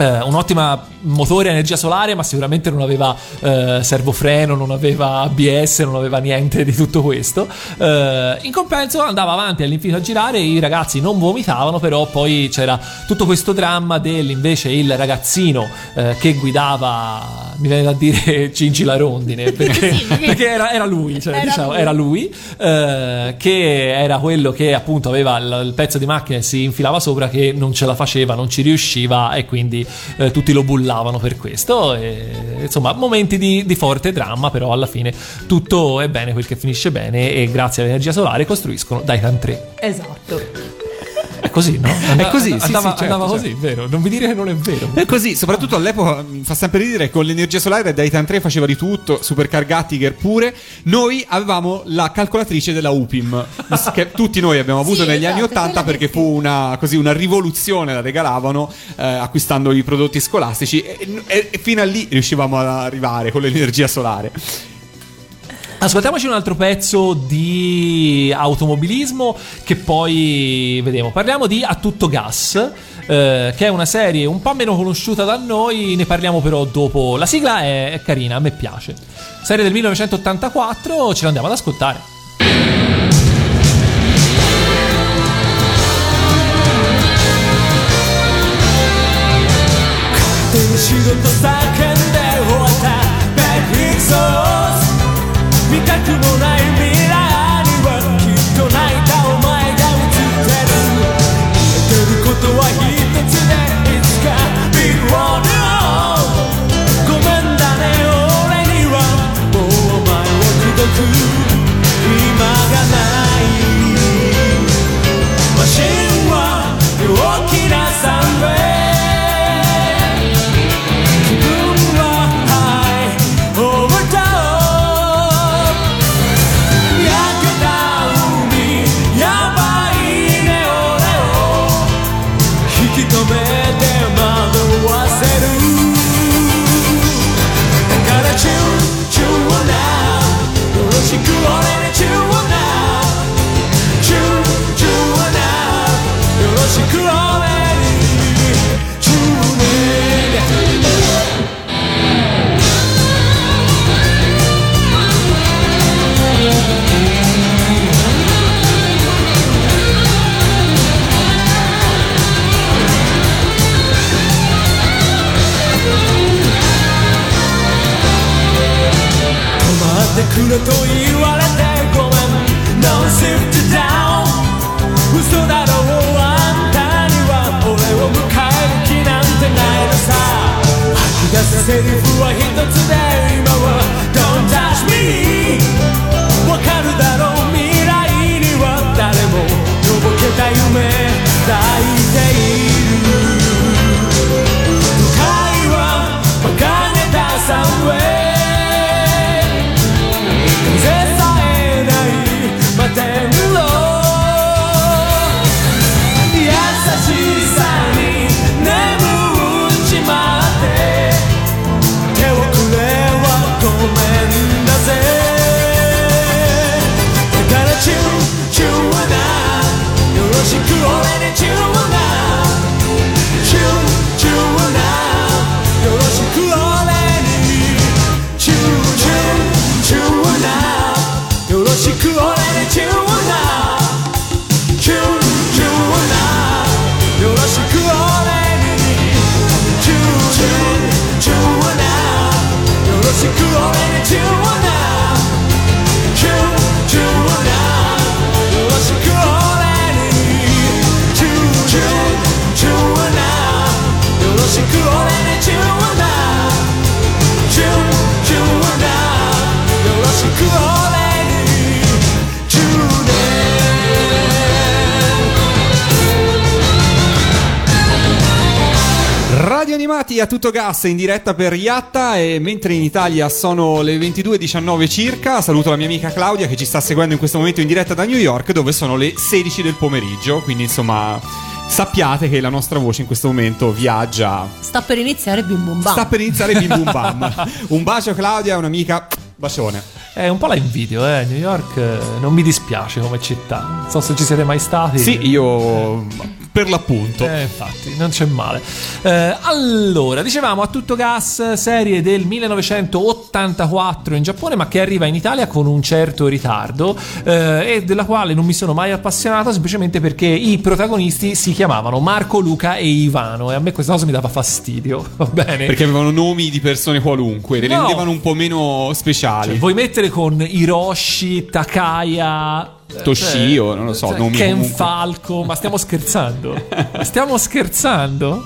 eh, un'ottima motore a energia solare, ma sicuramente non aveva eh, servofreno, non aveva ABS, non aveva niente di tutto questo. Eh, in compenso andava avanti all'infinito a girare, i ragazzi non vomitavano, però poi c'era tutto questo dramma del invece il ragazzino eh, che guidava, mi viene da dire Cinci la rondine, perché, Sì, perché- era, era lui, cioè, Era diciamo, lui. era lui, eh, che era quello che appunto aveva il, il pezzo di macchina e si infilava sopra, che non ce la faceva, non ci riusciva e quindi eh, tutti lo bullavano per questo. E, insomma, momenti di, di forte dramma, però alla fine tutto è bene quel che finisce bene e grazie all'energia solare costruiscono Daitan 3. Esatto. È così, no? È così, sì, andava, sì, certo, andava certo. così, vero? Non vi dire che non è vero. È così, soprattutto all'epoca mi fa sempre ridere con l'energia solare Daitan 3 faceva di tutto, Supercar Gattiger pure. Noi avevamo la calcolatrice della UPIM, che tutti noi abbiamo avuto Sì, negli anni esatto, 80 quella che perché sì. fu una, così, una rivoluzione, la regalavano eh, acquistando i prodotti scolastici e, e- e fino a lì riuscivamo ad arrivare con l'energia solare. Ascoltiamoci un altro pezzo di automobilismo che poi vediamo. Parliamo di A tutto gas, eh, che è una serie un po' meno conosciuta da noi, ne parliamo però dopo. La sigla è, è carina, a me piace. Serie del 1984, ce l'andiamo ad ascoltare. 仕事見たくもない ると言われてごめん No sift down 嘘だろうあんたには俺を迎える気なんてないのさ。吐き出すセリフは一つで今は。Don't touch me she could already. Animati a tutto gas in diretta per Yatta e mentre in Italia sono le 22.19 circa, saluto la mia amica Claudia che ci sta seguendo in questo momento in diretta da New York dove sono le 16 del pomeriggio, quindi insomma sappiate che la nostra voce in questo momento viaggia. Sta per iniziare Bim Bum Bam. Sta per iniziare Bim Bum Bam. Un bacio Claudia, un'amica, bacione. Eh, un po' la invidio, eh. New York eh, non mi dispiace come città. Non so se ci siete mai stati. Sì, io per l'appunto. Eh, infatti, non c'è male. Eh, allora, dicevamo a tutto gas, serie del 1984 in Giappone, ma che arriva in Italia con un certo ritardo eh, e della quale non mi sono mai appassionato semplicemente perché i protagonisti si chiamavano Marco, Luca e Ivano e a me questa cosa mi dava fastidio, va bene? Perché avevano nomi di persone qualunque, le No. rendevano un po' meno speciali. Cioè, vuoi mettere con Hiroshi, Takaya, Toshio, cioè, non lo so, cioè, nomi Ken comunque. Falco, ma stiamo scherzando? stiamo scherzando?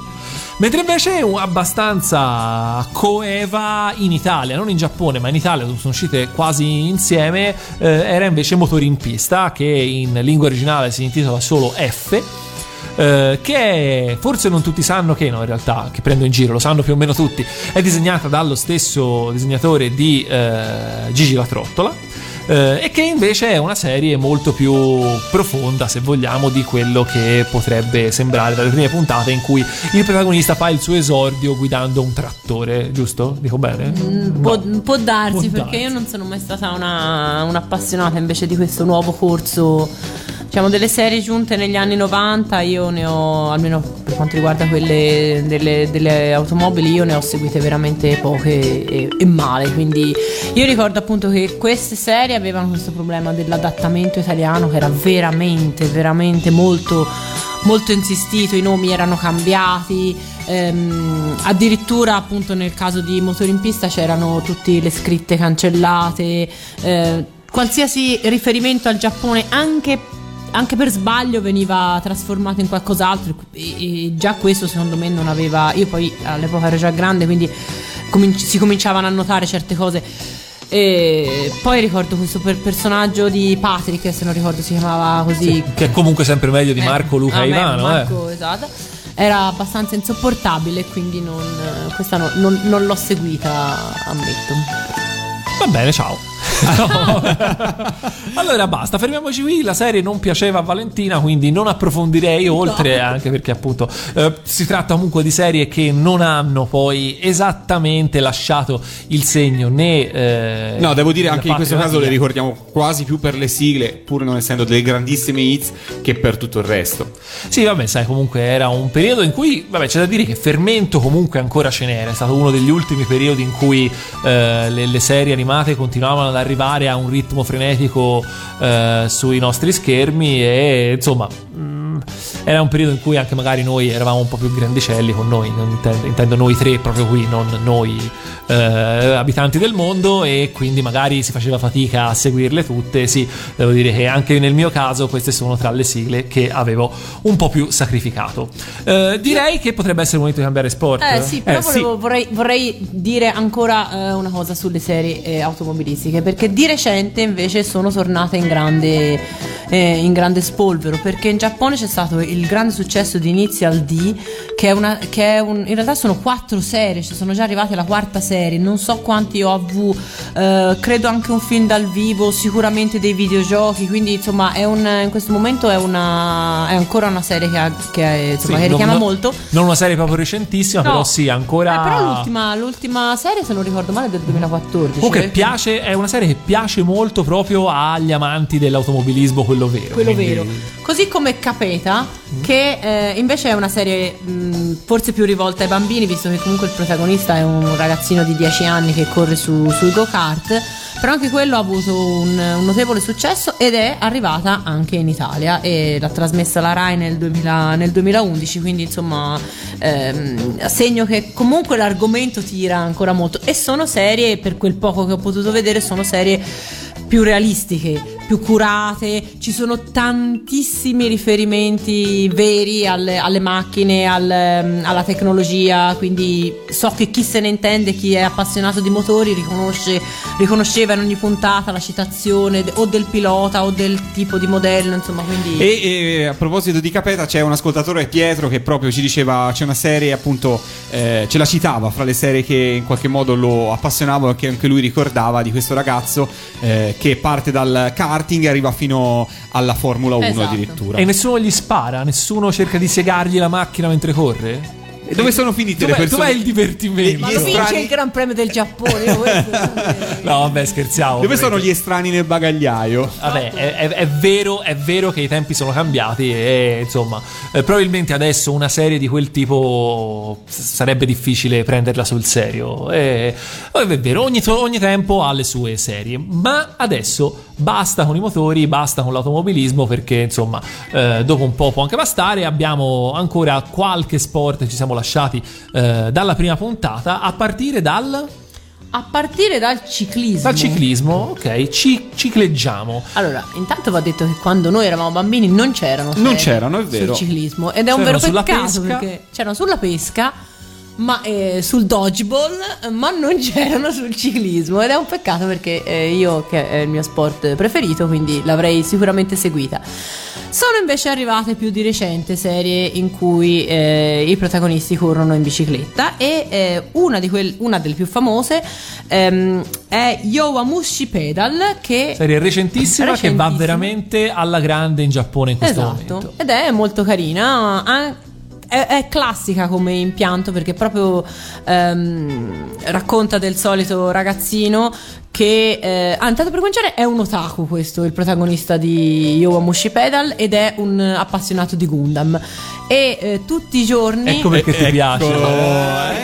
Mentre invece è abbastanza coeva in Italia, non in Giappone, ma in Italia dove sono uscite quasi insieme, eh, era invece Motori in pista, che in lingua originale si intitola solo F. eh, che forse non tutti sanno che no in realtà che prendo in giro lo sanno più o meno tutti è disegnata dallo stesso disegnatore di eh, Gigi la Trottola eh, e che invece è una serie molto più profonda se vogliamo di quello che potrebbe sembrare dalle prime puntate in cui il protagonista fa il suo esordio guidando un trattore giusto? dico bene? Mm, Può, No. può darsi, Può perché darsi. io non sono mai stata una, un'appassionata invece di questo nuovo corso. Diciamo, delle serie giunte negli anni 90, io ne ho, almeno per quanto riguarda quelle delle, delle automobili, io ne ho seguite veramente poche e, e male. Quindi io ricordo appunto che queste serie avevano questo problema dell'adattamento italiano che era veramente, veramente molto molto insistito, i nomi erano cambiati, ehm, addirittura appunto nel caso di Motori in pista c'erano tutte le scritte cancellate, eh, qualsiasi riferimento al Giappone anche, anche per sbaglio veniva trasformato in qualcos'altro e, e già questo secondo me non aveva, io poi all'epoca ero già grande quindi cominci- si cominciavano a notare certe cose. E poi ricordo questo per- personaggio di Patrick, se non ricordo si chiamava così, che è comunque sempre meglio di eh, Marco, Luca a e me Ivano eh. Marco, esatto. Era abbastanza insopportabile, quindi non, questa no- non- non l'ho seguita, ammetto. Va bene, ciao. allora basta, fermiamoci qui. La serie non piaceva a Valentina, quindi non approfondirei oltre, anche perché appunto eh, si tratta comunque di serie che non hanno poi esattamente lasciato il segno né... eh, No, devo dire anche in questo caso le ricordiamo quasi più per le sigle, pur non essendo delle grandissime hits, che per tutto il resto. Sì, vabbè, sai, comunque era un periodo in cui, vabbè, c'è da dire che fermento comunque ancora ce n'era. È stato uno degli ultimi periodi in cui eh, le, le serie animate continuavano ad arrivare a un ritmo frenetico eh, sui nostri schermi e insomma. Era un periodo in cui anche magari noi eravamo un po' più grandicelli con noi, intendo, intendo noi tre proprio qui, non noi eh, abitanti del mondo e quindi magari si faceva fatica a seguirle tutte. Sì, devo dire che anche nel mio caso queste sono tra le sigle che avevo un po' più sacrificato. Eh, direi che potrebbe essere il momento di cambiare sport. Eh sì, però Eh, sì. volevo- Vorrei, vorrei dire ancora eh, una cosa sulle serie eh, automobilistiche, perché di recente invece sono tornate in grande, eh, in grande spolvero, perché in Giappone c'è stato il grande successo di Initial D, che è una, che è un, in realtà sono quattro serie, ci sono già arrivate alla quarta serie, non so quanti OV, eh, credo anche un film dal vivo, sicuramente dei videogiochi, quindi insomma è un, in questo momento è, una, è ancora una serie che, ha- che, è- insomma, Sì, che richiama non- molto. Non una serie proprio recentissima, No. però sì, ancora. Eh, però l'ultima, l'ultima serie, se non ricordo male, è del 2014. Comunque eh. piace, è una serie che piace molto proprio agli amanti dell'automobilismo, quello vero. Quello quindi- vero. Così come Capeta, che eh, invece è una serie mh, forse più rivolta ai bambini, visto che comunque il protagonista è un ragazzino di 10 anni che corre su, sui go-kart. Però anche quello ha avuto un, un notevole successo ed è arrivata anche in Italia e l'ha trasmessa la Rai nel, 2000 nel 2011, quindi insomma ehm, segno che comunque l'argomento tira ancora molto e sono serie, per quel poco che ho potuto vedere, sono serie più realistiche, più curate, ci sono tantissimi riferimenti veri alle, alle macchine, al, ehm, alla tecnologia, quindi so che chi se ne intende, chi è appassionato di motori riconosce, riconosceva in ogni puntata la citazione o del pilota o del tipo di modello, insomma, quindi... E, e, a proposito di Capeta, c'è un ascoltatore Pietro che proprio ci diceva: c'è una serie, appunto, eh, ce la citava fra le serie che in qualche modo lo appassionavano e che anche lui ricordava di questo ragazzo eh, che parte dal karting e arriva fino alla Formula 1 Esatto. addirittura. E nessuno gli spara, nessuno cerca di siegargli la macchina mentre corre? E dove sono finite le Dov'è, persone? dov'è il divertimento? Ma vince strani- il Gran Premio del Giappone, No, vabbè, scherziamo. Dove sono gli estranei nel bagagliaio? Vabbè, è, è- è vero, è vero che i tempi sono cambiati e insomma, eh, probabilmente adesso una serie di quel tipo sarebbe difficile prenderla sul serio. E, è vero, ogni, ogni tempo ha le sue serie, ma adesso basta con i motori, basta con l'automobilismo perché insomma, eh, dopo un po' può anche bastare. Abbiamo ancora qualche sport che ci siamo lasciati eh, dalla prima puntata a partire dal, A partire dal ciclismo. dal ciclismo. Ok, ci cicleggiamo. Allora, intanto va detto che quando noi eravamo bambini non c'erano Non c'erano, è vero. sul ciclismo ed è un C'erano vero sulla peccato pesca. perché c'erano sulla pesca ma eh, sul dodgeball ma non c'erano sul ciclismo ed è un peccato perché eh, io che è il mio sport preferito quindi l'avrei sicuramente seguita sono invece arrivate più di recente serie in cui eh, i protagonisti corrono in bicicletta e eh, una, di quel- una delle più famose ehm, è Yowamushi Pedal che Serie recentissima, che va Recentissima. veramente alla grande in Giappone in questo esatto. momento. Ed è molto carina. È, è classica come impianto perché proprio ehm, racconta del solito ragazzino che eh, ah, intanto per cominciare è un otaku questo il protagonista di Yowamushi Pedal ed è un appassionato di Gundam e eh, tutti i giorni Ecco perché ti piace.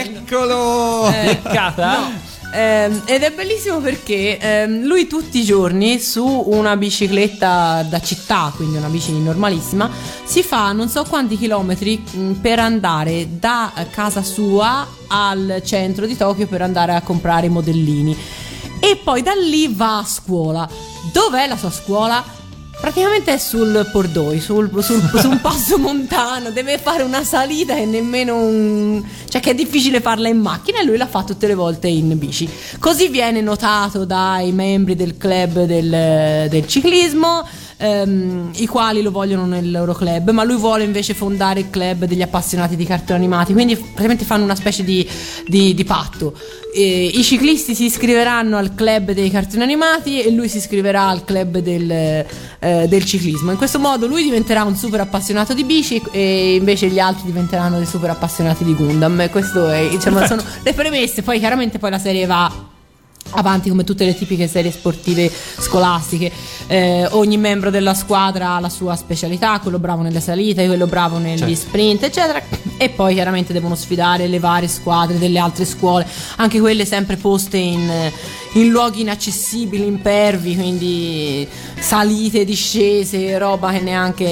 Eccolo! Eh, Beccata? no. Ehm, ed è bellissimo perché ehm, lui tutti i giorni su una bicicletta da città, quindi una bici normalissima, si fa non so quanti chilometri mh, per andare da casa sua al centro di Tokyo per andare a comprare i modellini. E poi da lì va a scuola. Dov'è la sua scuola? Praticamente è sul Pordoi, sul, sul- su un passo montano, deve fare una salita e nemmeno un... cioè che è difficile farla in macchina e lui la fa tutte le volte in bici. Così viene notato dai membri del club del, del ciclismo, ehm, i quali lo vogliono nel loro club, ma lui vuole invece fondare il club degli appassionati di cartoni animati, quindi praticamente fanno una specie di, di- di patto. E I ciclisti si iscriveranno al club dei cartoni animati e lui si iscriverà al club del, eh, del ciclismo. In questo modo lui diventerà un super appassionato di bici e invece gli altri diventeranno dei super appassionati di Gundam. Questo è, diciamo, sono le premesse. Poi chiaramente poi la serie va avanti come tutte le tipiche serie sportive scolastiche. Eh, ogni membro della squadra ha la sua specialità, quello bravo nelle salite, quello bravo negli Certo. sprint, eccetera. e poi chiaramente devono sfidare le varie squadre delle altre scuole, anche quelle sempre poste in, in luoghi inaccessibili, impervi, quindi salite, discese, roba che neanche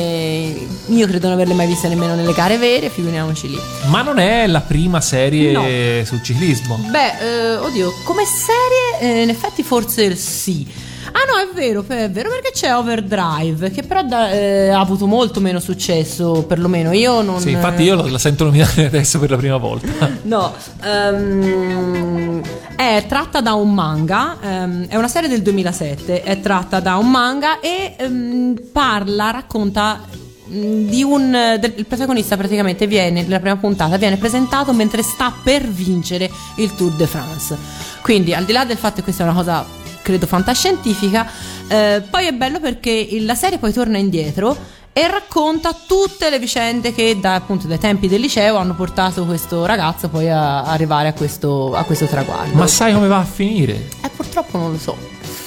io credo non averle mai viste nemmeno nelle gare vere, figuriamoci lì. Ma non è la prima serie No. sul ciclismo. Beh, eh, oddio, come serie eh, in effetti forse sì. Ah no, è vero, è vero perché c'è Overdrive, che però da- eh, ha avuto molto meno successo, perlomeno io non... Sì, infatti io la sento nominare adesso per la prima volta. No, ehm, è tratta da un manga, ehm, è una serie del 2007, è tratta da un manga e ehm, parla, racconta mh, di un del, il protagonista praticamente viene nella prima puntata viene presentato mentre sta per vincere il Tour de France quindi al di là del fatto che questa è una cosa credo fantascientifica eh, poi è bello perché la serie poi torna indietro e racconta tutte le vicende che da, appunto dai tempi del liceo hanno portato questo ragazzo poi a arrivare a questo, a questo traguardo. Ma sai come va a finire? Eh, purtroppo non lo so.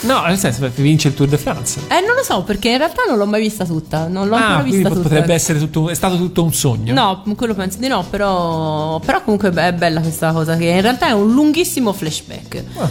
No, nel senso, vince il Tour de France. Eh, non lo so perché in realtà non l'ho mai vista tutta. Non l'ho ah, ancora vista pot- tutta. potrebbe essere tutto, è stato tutto un sogno. No, quello penso di no, però, però comunque è bella questa cosa che in realtà è un lunghissimo flashback. Ah.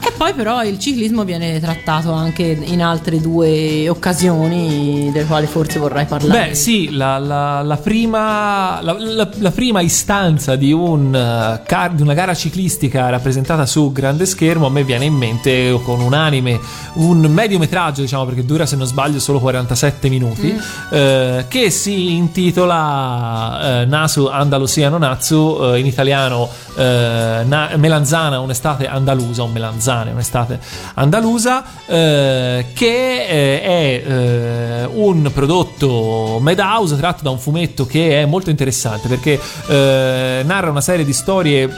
E poi però il ciclismo viene trattato anche in altre due occasioni delle quali forse vorrai parlare. Beh, sì, la, la- la prima, la, prima istanza di, un, eh, car- di una gara ciclistica rappresentata su grande schermo a me viene in mente con un anime, un mediometraggio, diciamo, perché dura se non sbaglio solo 47 minuti, eh, che si intitola eh, Nasu Andalusiano Natsu, eh, in italiano eh, Na- Melanzana, un'estate andalusa, o Melanzane, un'estate andalusa, eh, che eh, è eh, un prodotto Madhouse tratto da un fumetto che è molto interessante perché eh, narra una serie di storie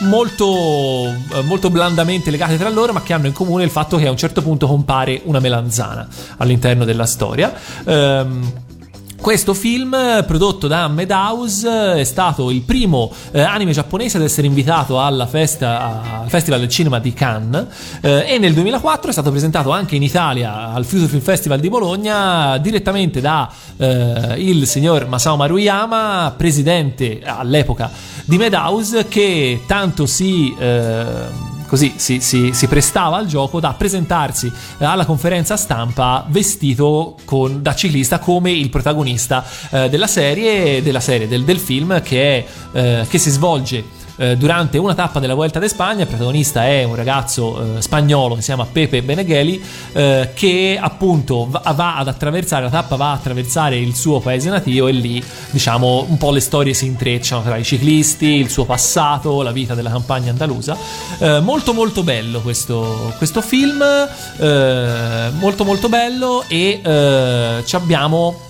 molto, molto blandamente legate tra loro, ma che hanno in comune il fatto che a un certo punto compare una melanzana all'interno della storia. Ehm, questo film, eh, prodotto da Madhouse, eh, è stato il primo eh, anime giapponese ad essere invitato alla festa, al Festival del Cinema di Cannes. Eh, e nel 2004 è stato presentato anche in Italia al Future Film Festival di Bologna direttamente da eh, il signor Masao Maruyama, presidente all'epoca di Madhouse, che tanto si... così si, si- si prestava al gioco da presentarsi eh, alla conferenza stampa vestito con- da ciclista come il protagonista eh, della serie, della serie del, del film che, è, eh, che si svolge eh, durante una tappa della Vuelta de Spagna. Il protagonista è un ragazzo eh, spagnolo che si chiama Pepe Benegheli, eh, che appunto va, va ad attraversare la tappa, va a attraversare il suo paese natio e lì, diciamo, un po' le storie si intrecciano tra i ciclisti, il suo passato, la vita della campagna andalusa. Eh, molto molto bello questo, questo film, eh, molto molto bello e ci abbiamo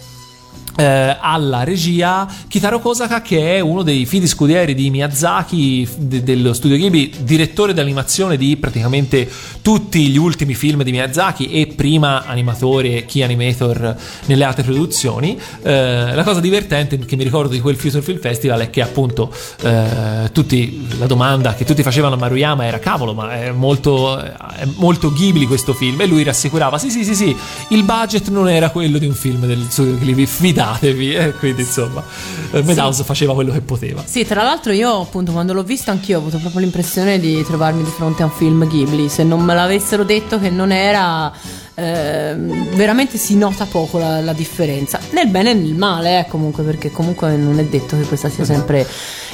eh, alla regia Kitaro Kosaka che è uno dei fidi scudieri di Miyazaki de- dello studio Ghibli direttore d'animazione di praticamente tutti gli ultimi film di Miyazaki e prima animatore key animator nelle altre produzioni. Eh, la cosa divertente che mi ricordo di quel Future Film Festival è che appunto eh, tutti la domanda che tutti facevano a Maruyama era cavolo ma è molto, è molto Ghibli questo film? E lui rassicurava sì sì sì sì il budget non era quello di un film del studio Ghibli fidatevi e quindi insomma eh, Madhouse faceva quello che poteva Sì, tra l'altro io appunto quando l'ho visto anch'io ho avuto proprio l'impressione di trovarmi di fronte a un film Ghibli. Se non me l'avessero detto che non era, ehm, veramente si nota poco la, la differenza. Nel bene e nel male, eh, comunque, perché comunque non è detto che questa sia sempre...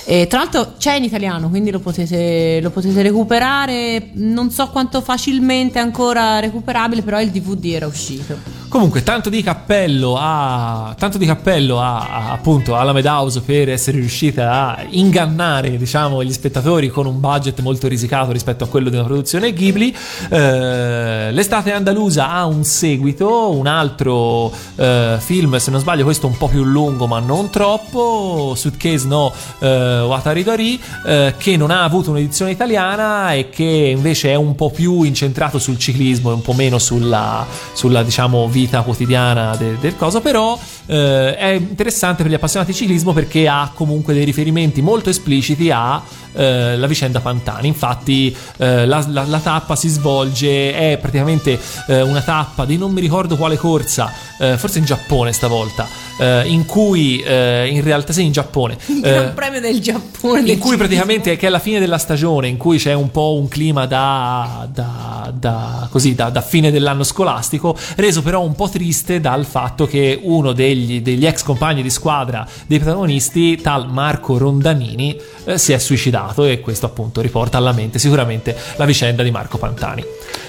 E tra l'altro c'è in italiano, quindi lo potete, lo potete recuperare. Non so quanto facilmente ancora recuperabile, però il DVD era uscito. Comunque, tanto di cappello a. Tanto di cappello a, a- appunto alla Madhouse per essere riuscita a ingannare, diciamo, gli spettatori con un budget molto risicato rispetto a quello una produzione Ghibli. Eh, l'estate andalusa ha un seguito, un altro eh, film, se non sbaglio, questo un po' più lungo, ma non troppo. Suitcase no eh, Watari Dori, eh, che non ha avuto un'edizione italiana e che invece è un po' più incentrato sul ciclismo e un po' meno sulla, sulla diciamo, vita quotidiana de- del coso. Però eh, è interessante per gli appassionati di ciclismo perché ha comunque dei riferimenti molto espliciti a eh, la vicenda Pantani. Infatti, eh, la, la- la tappa si svolge, è praticamente eh, una tappa di non mi ricordo quale corsa, eh, forse in Giappone stavolta, eh, in cui in realtà sì, in Giappone. Il Gran Premio del Giappone. del in cui ciclismo. praticamente che è la fine della stagione, in cui c'è un po' un clima da, da- da- così, da, da fine dell'anno scolastico, reso però un po' triste dal fatto che uno degli, degli ex compagni di squadra dei protagonisti, tal Marco Rondanini, eh, si è suicidato e questo appunto riporta alla mente sicuramente la vicenda di Marco Pantani.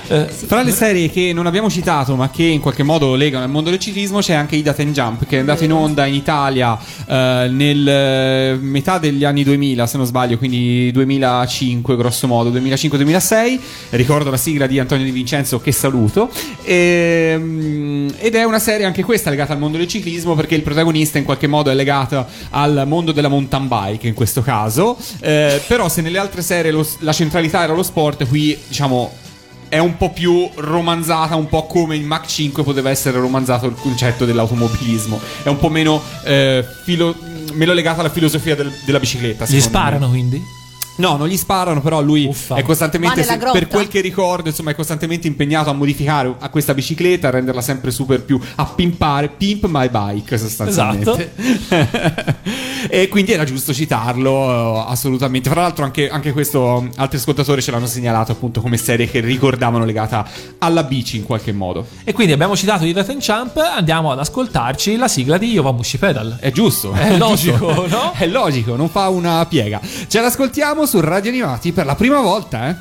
Eh, Fra le serie che non abbiamo citato, ma che in qualche modo legano al mondo del ciclismo, c'è anche Ida Ten Jump, che è andato in onda in Italia eh, nel eh, metà degli anni 2000, se non sbaglio, quindi 2005, grosso modo, 2005-2006. Ricordo la sigla di Antonio Di Vincenzo, che saluto. Ehm, ed è una serie anche questa legata al mondo del ciclismo, perché il protagonista in qualche modo è legato al mondo della mountain bike in questo caso. Eh, però, se nelle altre serie lo- la centralità era lo sport, qui diciamo è un po' più romanzata, un po' come in Mach 5 poteva essere romanzato il concetto dell'automobilismo. È un po' meno, eh, filo- meno legata alla filosofia del- della bicicletta. gli secondo me. sparano quindi? No, non gli sparano, però lui Uffa. è costantemente, se- per quel che ricordo, insomma, è costantemente impegnato a modificare a questa bicicletta, a renderla sempre super più, a pimpare, pimp my bike sostanzialmente. e quindi era giusto citarlo, eh, assolutamente. Fra l'altro anche, anche questo, altri ascoltatori ce l'hanno segnalato appunto come serie che ricordavano legata alla bici in qualche modo. E quindi abbiamo citato di Death and Champ, andiamo ad ascoltarci la sigla di Yowamushi Pedal. È giusto, È logico, giusto. no? È logico, non fa una piega. Ce l'ascoltiamo su Radio Animati per la prima volta, eh?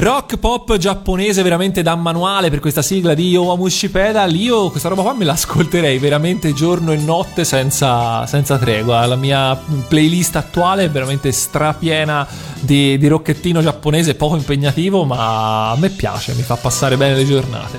Rock pop giapponese veramente da manuale per questa sigla di Yowamushi Pedal. Io questa roba qua me l'ascolterei veramente giorno e notte senza, senza tregua. La mia playlist attuale è veramente strapiena di, di rocchettino giapponese poco impegnativo, ma a me piace, mi fa passare bene le giornate.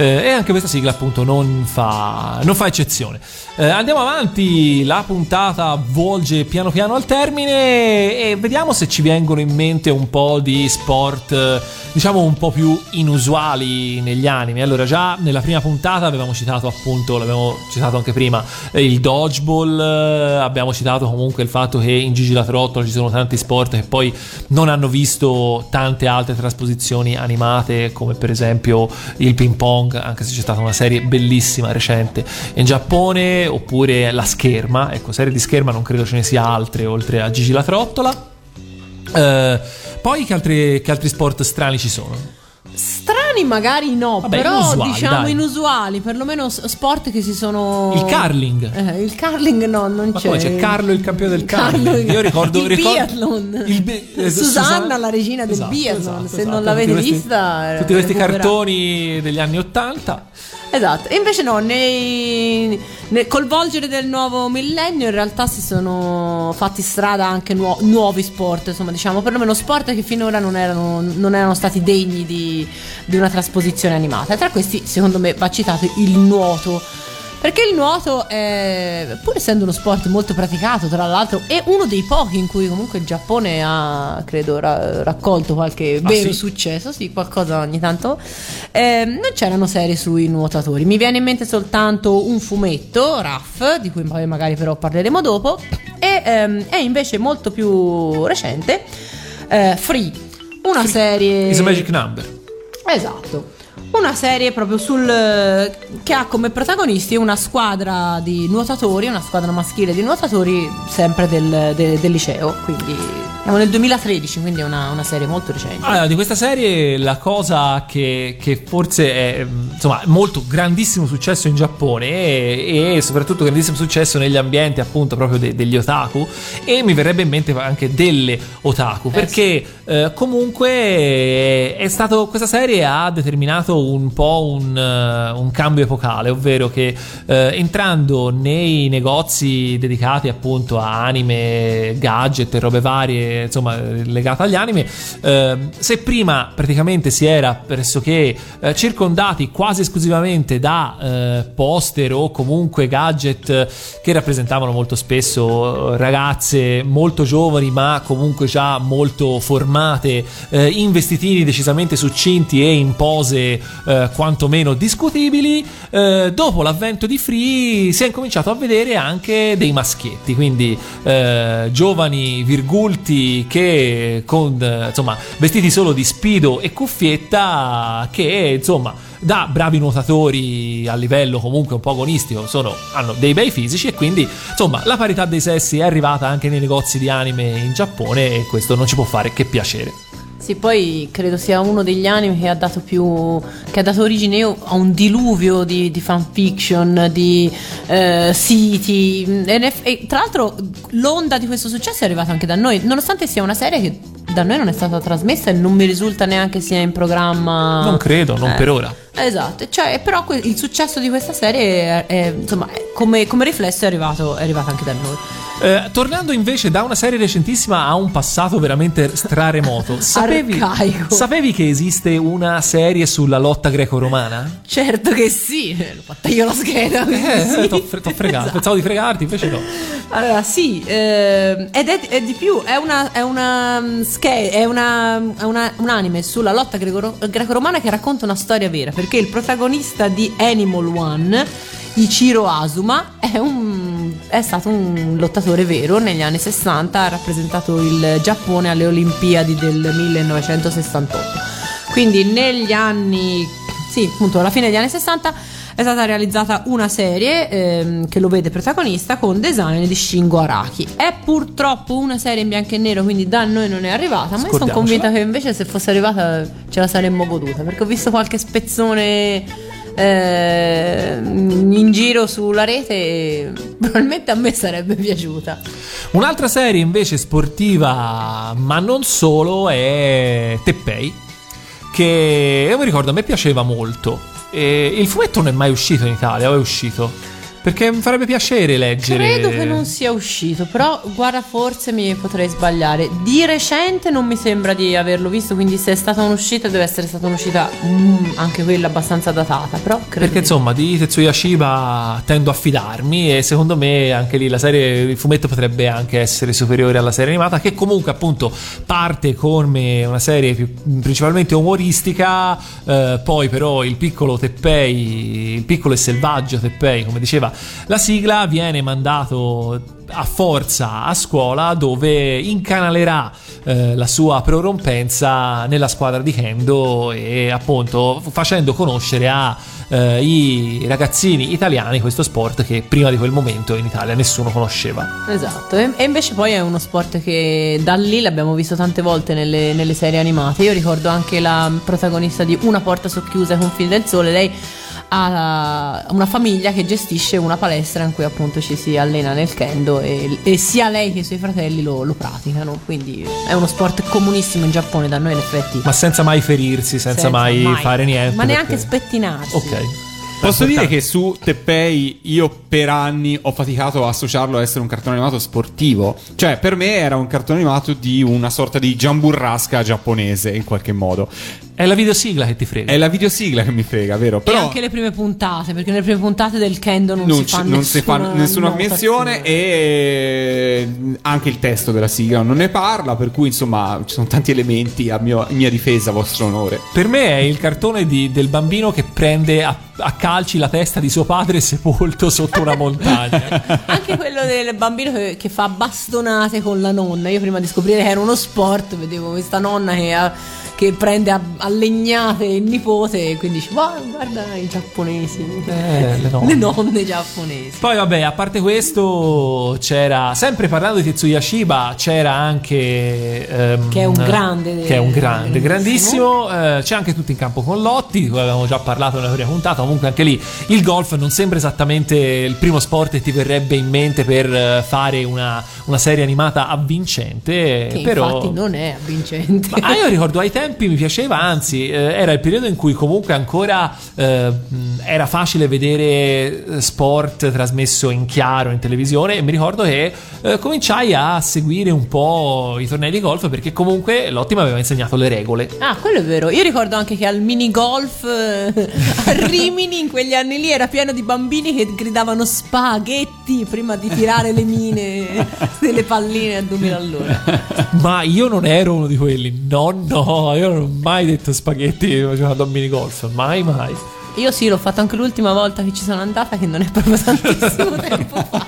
Eh, e anche questa sigla appunto non fa, non fa eccezione. Eh, andiamo avanti, la puntata volge piano piano al termine e vediamo se ci vengono in mente un po' di sport, eh, diciamo un po' più inusuali negli anime. Allora, già nella prima puntata avevamo citato appunto, l'abbiamo citato anche prima, eh, il dodgeball, eh, abbiamo citato comunque il fatto che in Gigi la Trottola ci sono tanti sport che poi non hanno visto tante altre trasposizioni animate, come per esempio il ping pong, anche se c'è stata una serie bellissima recente in Giappone, oppure la scherma. Ecco, serie di scherma non credo ce ne sia altre oltre a Gigi la Trottola. Eh, poi che altri, che altri sport strani ci sono? Strani magari no, Vabbè, però inusuali, diciamo dai. inusuali, perlomeno sport che si sono... Il curling. Eh, il curling no, non Ma c'è. come c'è Carlo il campione del Carlo- curling? Io ricordo il biathlon. il bi- eh, Susanna, la regina del Esatto, biathlon. esatto, Se esatto. non l'avete Tutti questi- vista, tutti questi cartoni degli anni 80 Esatto, e invece no, nei, nel col volgere del nuovo millennio in realtà si sono fatti strada anche nuo- nuovi sport, insomma diciamo perlomeno sport che finora non erano, non erano stati degni di, di una trasposizione animata. E tra questi secondo me va citato il nuoto. Perché il nuoto, è, pur essendo uno sport molto praticato, tra l'altro, è uno dei pochi in cui comunque il Giappone ha, credo, ra- raccolto qualche Ah, vero sì? successo, sì, qualcosa ogni tanto. Eh, non c'erano serie sui nuotatori. Mi viene in mente soltanto un fumetto, Raff, di cui poi magari però parleremo dopo, e ehm, è invece molto più recente, eh, Free, una serie... Is a Magic Number Esatto. Una serie proprio sul che ha come protagonisti una squadra di nuotatori, una squadra maschile di nuotatori sempre del, de- del liceo, quindi siamo nel 2013, quindi è una, una serie molto recente. Allora, di questa serie la cosa che, che forse è mm, insomma molto grandissimo successo in Giappone e, e soprattutto grandissimo successo negli ambienti appunto proprio de- degli otaku e mi verrebbe in mente anche delle otaku perché eh, comunque eh, è stato questa serie ha determinato un po' un, eh, un cambio epocale ovvero che eh, entrando nei negozi dedicati appunto a anime gadget e robe varie insomma legate agli anime eh, se prima praticamente si era pressoché eh, circondati quasi esclusivamente da eh, poster o comunque gadget eh, che rappresentavano molto spesso ragazze molto giovani ma comunque già molto formate in vestitini decisamente succinti e in pose eh, quantomeno discutibili. Eh, dopo l'avvento di Free si è incominciato a vedere anche dei maschietti quindi eh, giovani virgulti che con insomma vestiti solo di spido e cuffietta che insomma da bravi nuotatori a livello comunque un po' agonistico sono, hanno dei bei fisici e quindi insomma la parità dei sessi è arrivata anche nei negozi di anime in Giappone e questo non ci può fare che piacere Sì, poi credo sia uno degli anime che ha dato più. che ha dato origine a un diluvio di, di fanfiction, di eh, siti. E, e tra l'altro l'onda di questo successo è arrivata anche da noi, nonostante sia una serie che da noi non è stata trasmessa e non mi risulta neanche sia in programma. non credo non Eh. per ora Esatto, cioè, però il successo di questa serie è, è, insomma, come, come riflesso è arrivato, è arrivato anche da noi. Eh, tornando invece da una serie recentissima a un passato veramente straremoto, sapevi, sapevi che esiste una serie sulla lotta greco-romana? Certo che sì, l'ho fatta io la scheda. quindi Eh, sì. t'ho, fre- t'ho fregato, Esatto. pensavo di fregarti, invece no. Allora, sì, ehm, ed è, è di più, è una, è una mm, è una, è una- un anime sulla lotta greco- greco-romana che racconta una storia vera, perché il protagonista di Animal One, Ichiro Asuma, è, un, è stato un lottatore vero negli anni 60, ha rappresentato il Giappone alle Olimpiadi del 1968. Quindi negli anni, sì, appunto alla fine degli anni 60 è stata realizzata una serie ehm, che lo vede protagonista con design di Shingo Araki. È purtroppo una serie in bianco e nero, quindi da noi non è arrivata, ma io sono convinta che invece se fosse arrivata ce la saremmo goduta, perché ho visto qualche spezzone eh, in giro sulla rete probabilmente a me sarebbe piaciuta. Un'altra serie invece sportiva, ma non solo, è Teppei. che io mi ricordo a me piaceva molto. E il fumetto non è mai uscito in Italia, o è uscito? Perché mi farebbe piacere leggere. Credo che non sia uscito, però guarda, forse mi potrei sbagliare. Di recente non mi sembra di averlo visto, quindi se è stata un'uscita deve essere stata un'uscita mm, anche quella abbastanza datata, però credo Perché di- insomma di Tetsuya Shiba tendo a fidarmi e secondo me anche lì la serie, il fumetto potrebbe anche essere superiore alla serie animata che comunque appunto parte come una serie più- principalmente umoristica, eh, poi però il piccolo Teppei, il piccolo e selvaggio Teppei come diceva la sigla viene mandato a forza a scuola dove incanalerà eh, la sua prorompenza nella squadra di Kendo e appunto facendo conoscere a eh, ragazzini italiani questo sport che prima di quel momento in Italia nessuno conosceva. Esatto, e invece poi è uno sport che da lì l'abbiamo visto tante volte nelle, nelle serie animate. Io ricordo anche la protagonista di Una porta socchiusa con Fil del Sole, lei ha una famiglia che gestisce una palestra in cui appunto ci si allena nel kendo e, e sia lei che i suoi fratelli lo, lo praticano, quindi è uno sport comunissimo in Giappone, da noi in effetti. Ma senza mai ferirsi, senza, senza mai, fare niente. Ma neanche perché- spettinarsi. Ok. Posso dire che su Teppei io per anni ho faticato a associarlo a essere un cartone animato sportivo. Cioè, per me era un cartone animato di una sorta di giamburrasca giapponese in qualche modo. È la videosigla che ti frega. È la videosigla che mi frega, vero? E Però anche le prime puntate, perché nelle prime puntate del kendo non, non, si fa non si fa nessuna menzione e anche il testo della sigla non ne parla, per cui insomma ci sono tanti elementi a, mio- a mia difesa, vostro onore. Per me è il cartone di- del bambino che prende a, a calci la testa di suo padre sepolto sotto una montagna. Anche quello del bambino che, che fa bastonate con la nonna. Io prima di scoprire che era uno sport, vedevo questa nonna che, ha- che prende a, a legnate il nipote e quindi dice, "Wow, guarda i giapponesi. Eh, le nonne. Le nonne giapponesi. Poi vabbè, a parte questo, c'era, sempre parlando di Tetsuya Shiba, c'era anche... ehm, Che è un grande- Che è un grande, grandissimo. grandissimo. eh, c'è anche tutto in campo con Lotti, di cui avevamo già parlato nella prima puntata. Comunque anche lì il golf non sembra esattamente il primo sport che ti verrebbe in mente per eh, fare una, una serie animata avvincente. Che però... infatti non è avvincente. Ma io ricordo ai tempi mi piaceva, anzi, eh, era il periodo in cui comunque ancora eh, era facile vedere eh, sport trasmesso in chiaro in televisione e mi ricordo che eh, cominciai a seguire un po' i tornei di golf perché comunque Lotti mi aveva insegnato le regole. Ah, quello è vero. Io ricordo anche che al mini golf eh, a Rimini in quegli anni lì era pieno di bambini che gridavano spaghetti prima di tirare le mine delle palline a 2000 all'ora. Ma io non ero uno di quelli, no, no, io non ho mai detto spaghetti giocando a minigolf, mai, mai. Io sì, l'ho fatto anche l'ultima volta che ci sono andata, che non è proprio tantissimo tempo fa.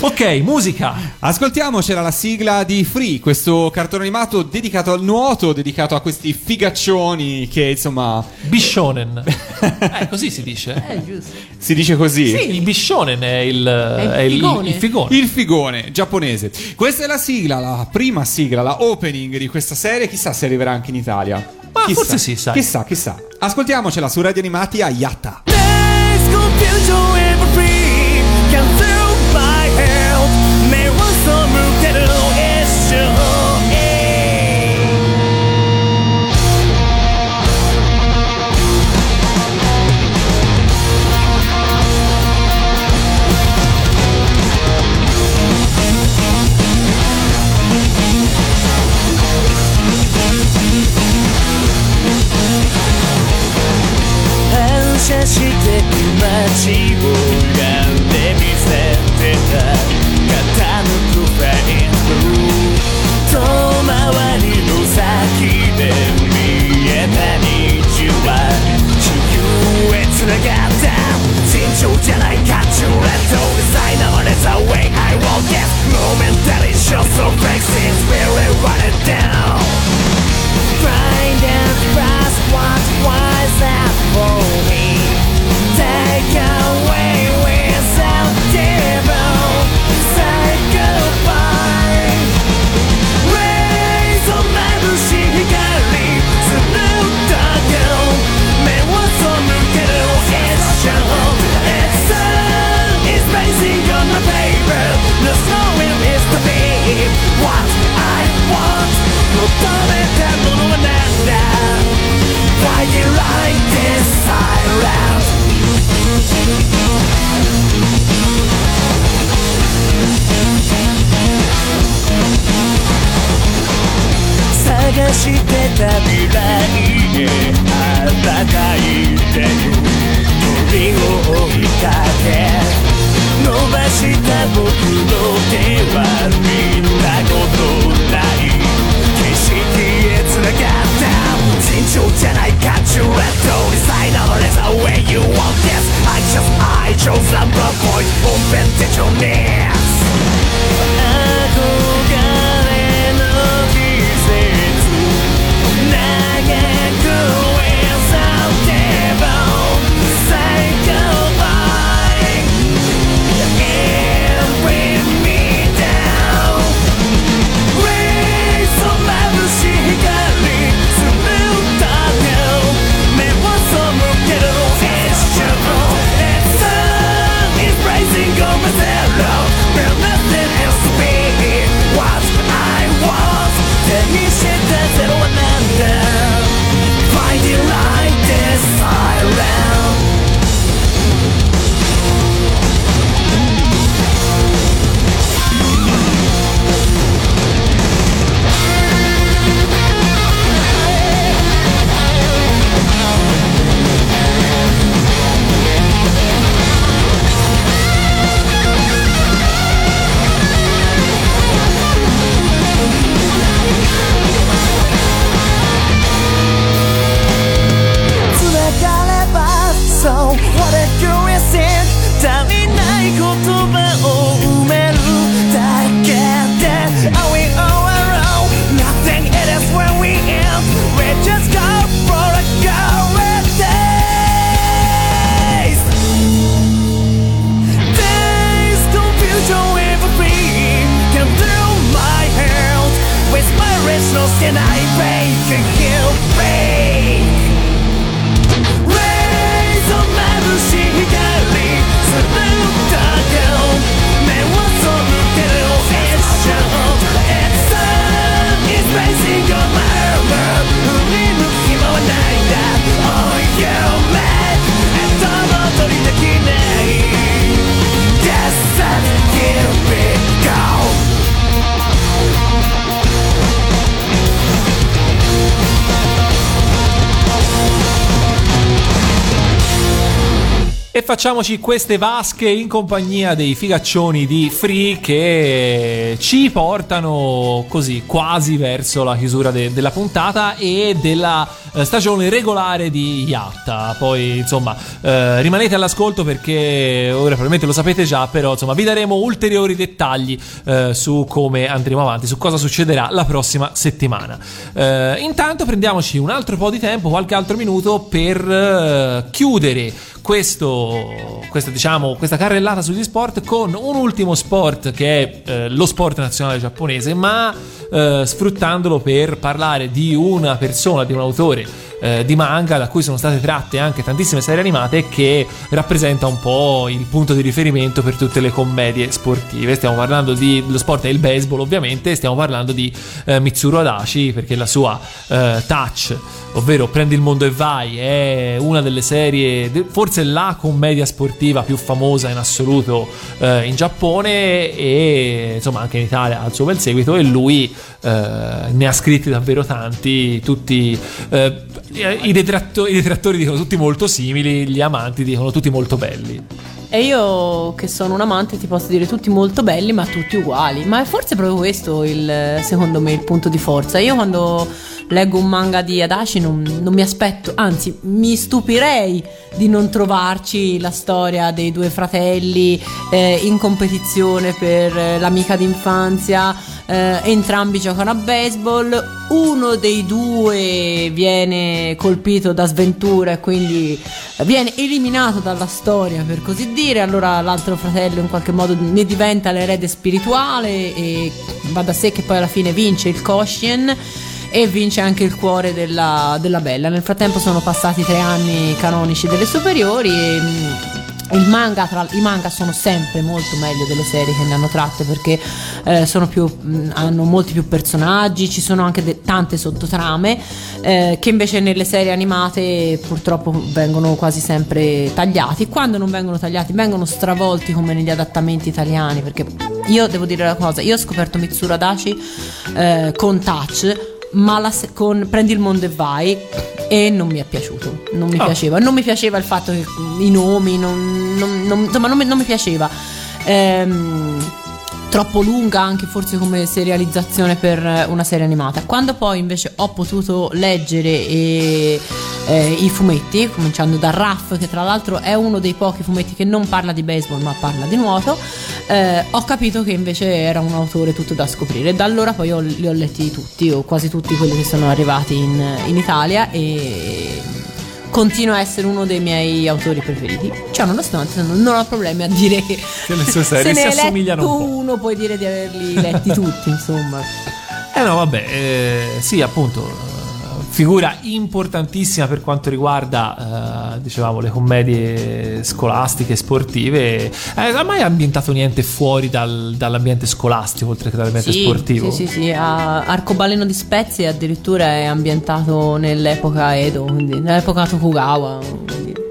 Ok, musica. Ascoltiamo, c'era la sigla di Free, questo cartone animato dedicato al nuoto, dedicato a questi figaccioni che insomma Bishonen. Eh, così si dice. Eh, giusto. si dice così. Il Bishonen è il, è il il- figone. il figone. Il figone giapponese. Questa è la sigla, la prima sigla, la opening di questa serie. Chissà se arriverà anche in Italia. Ma Chissà. forse sì, sai. Chissà, chissà. Ascoltiamocela su Radio Animati a Yatta. There's confusion facciamoci queste vasche in compagnia dei figaccioni di Free che ci portano così quasi verso la chiusura de- della puntata e della eh, stagione regolare di Yatta. Poi insomma eh, rimanete all'ascolto perché ora probabilmente lo sapete già, però insomma vi daremo ulteriori dettagli eh, su come andremo avanti, su cosa succederà la prossima settimana. Eh, intanto prendiamoci un altro po' di tempo, qualche altro minuto per eh, chiudere questo, questa, diciamo, questa carrellata sugli sport con un ultimo sport che è eh, lo sport nazionale giapponese, ma eh, sfruttandolo per parlare di una persona, di un autore eh, di manga da cui sono state tratte anche tantissime serie animate che rappresenta un po' il punto di riferimento per tutte le commedie sportive. Stiamo parlando di lo sport è il baseball, ovviamente, stiamo parlando di eh, Mitsuru Adachi perché la sua eh, touch, ovvero Prendi il mondo e vai, è una delle serie, forse la commedia sportiva più famosa in assoluto eh, in Giappone e insomma anche in Italia ha il suo bel seguito e lui eh, ne ha scritti davvero tanti, tutti eh, i, detratto- i detrattori dicono tutti molto simili, gli amanti dicono tutti molto belli. E io che sono un amante ti posso dire tutti molto belli ma tutti uguali. Ma è forse proprio questo il, secondo me il punto di forza. Io quando leggo un manga di Adachi non, non mi aspetto, anzi mi stupirei di non trovarci la storia dei due fratelli eh, in competizione per eh, l'amica d'infanzia. Eh, entrambi giocano a baseball. Uno dei due viene colpito da sventura e quindi viene eliminato dalla storia, per così dire. Allora l'altro fratello in qualche modo ne diventa l'erede spirituale e va da sé che poi alla fine vince il Koshien e vince anche il cuore della, della bella. Nel frattempo sono passati tre anni canonici delle superiori e mm, manga, tra, i manga sono sempre molto meglio delle serie che ne hanno tratte perché eh, più, hanno molti più personaggi, ci sono anche de- tante sottotrame eh, che invece nelle serie animate purtroppo vengono quasi sempre tagliati. Quando non vengono tagliati vengono stravolti come negli adattamenti italiani perché io devo dire una cosa, io ho scoperto Mitsuru Adachi eh, con Touch ma la con Prendi il mondo e vai e non mi è piaciuto, non mi Ah. piaceva, non mi piaceva il fatto che i nomi, non, non- non- insomma non mi, non mi piaceva. Ehm, troppo lunga anche forse come serializzazione per una serie animata. Quando poi invece ho potuto leggere e, eh, i fumetti, cominciando da Raff, che tra l'altro è uno dei pochi fumetti che non parla di baseball ma parla di nuoto, eh, ho capito che invece era un autore tutto da scoprire. Da allora poi ho- li ho letti tutti, o quasi tutti quelli che sono arrivati in, in Italia e continua a essere uno dei miei autori preferiti. Cioè, nonostante non, ho problemi a dire che le sue serie se ne si assomigliano letto un po'. uno, puoi dire di averli letti tutti, insomma. Eh no, vabbè, eh, sì, appunto, figura importantissima per quanto riguarda, eh, dicevamo, le commedie scolastiche, sportive. Eh, non ha mai ambientato niente fuori dal- dall'ambiente scolastico, oltre che dall'ambiente Sì, sportivo? Sì, sì, sì. a- Arcobaleno di Spezie addirittura è ambientato nell'epoca Edo, quindi nell'epoca Tokugawa. quindi-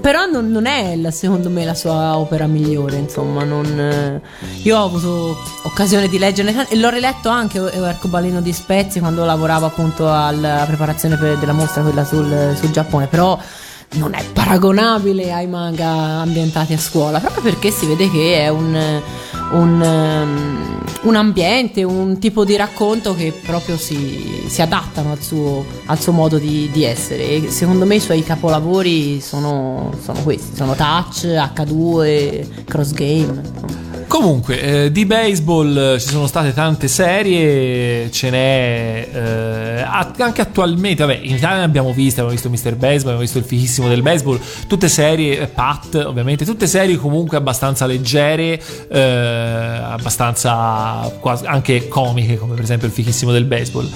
Però non, non è la- secondo me la sua opera migliore, insomma. non, eh, io ho avuto occasione di leggerne e l'ho riletto anche Arcobaleno di Spezie quando lavoravo appunto alla preparazione per- della mostra, quella sul, sul Giappone. Però non è paragonabile ai manga ambientati a scuola, proprio perché si vede che è un, un, um, un ambiente, un tipo di racconto che proprio si, si adattano al suo, al suo modo di, di essere. E secondo me i suoi capolavori sono, sono questi, sono Touch, H2, Cross Game. Comunque, eh, di baseball eh, ci sono state tante serie, ce n'è eh, anche attualmente, vabbè, in Italia ne abbiamo viste, abbiamo visto Mr. Baseball, abbiamo visto il fighissimo del baseball, tutte serie, eh, Pat ovviamente, tutte serie comunque abbastanza leggere, eh, abbastanza quasi- anche comiche, come per esempio il fighissimo del baseball.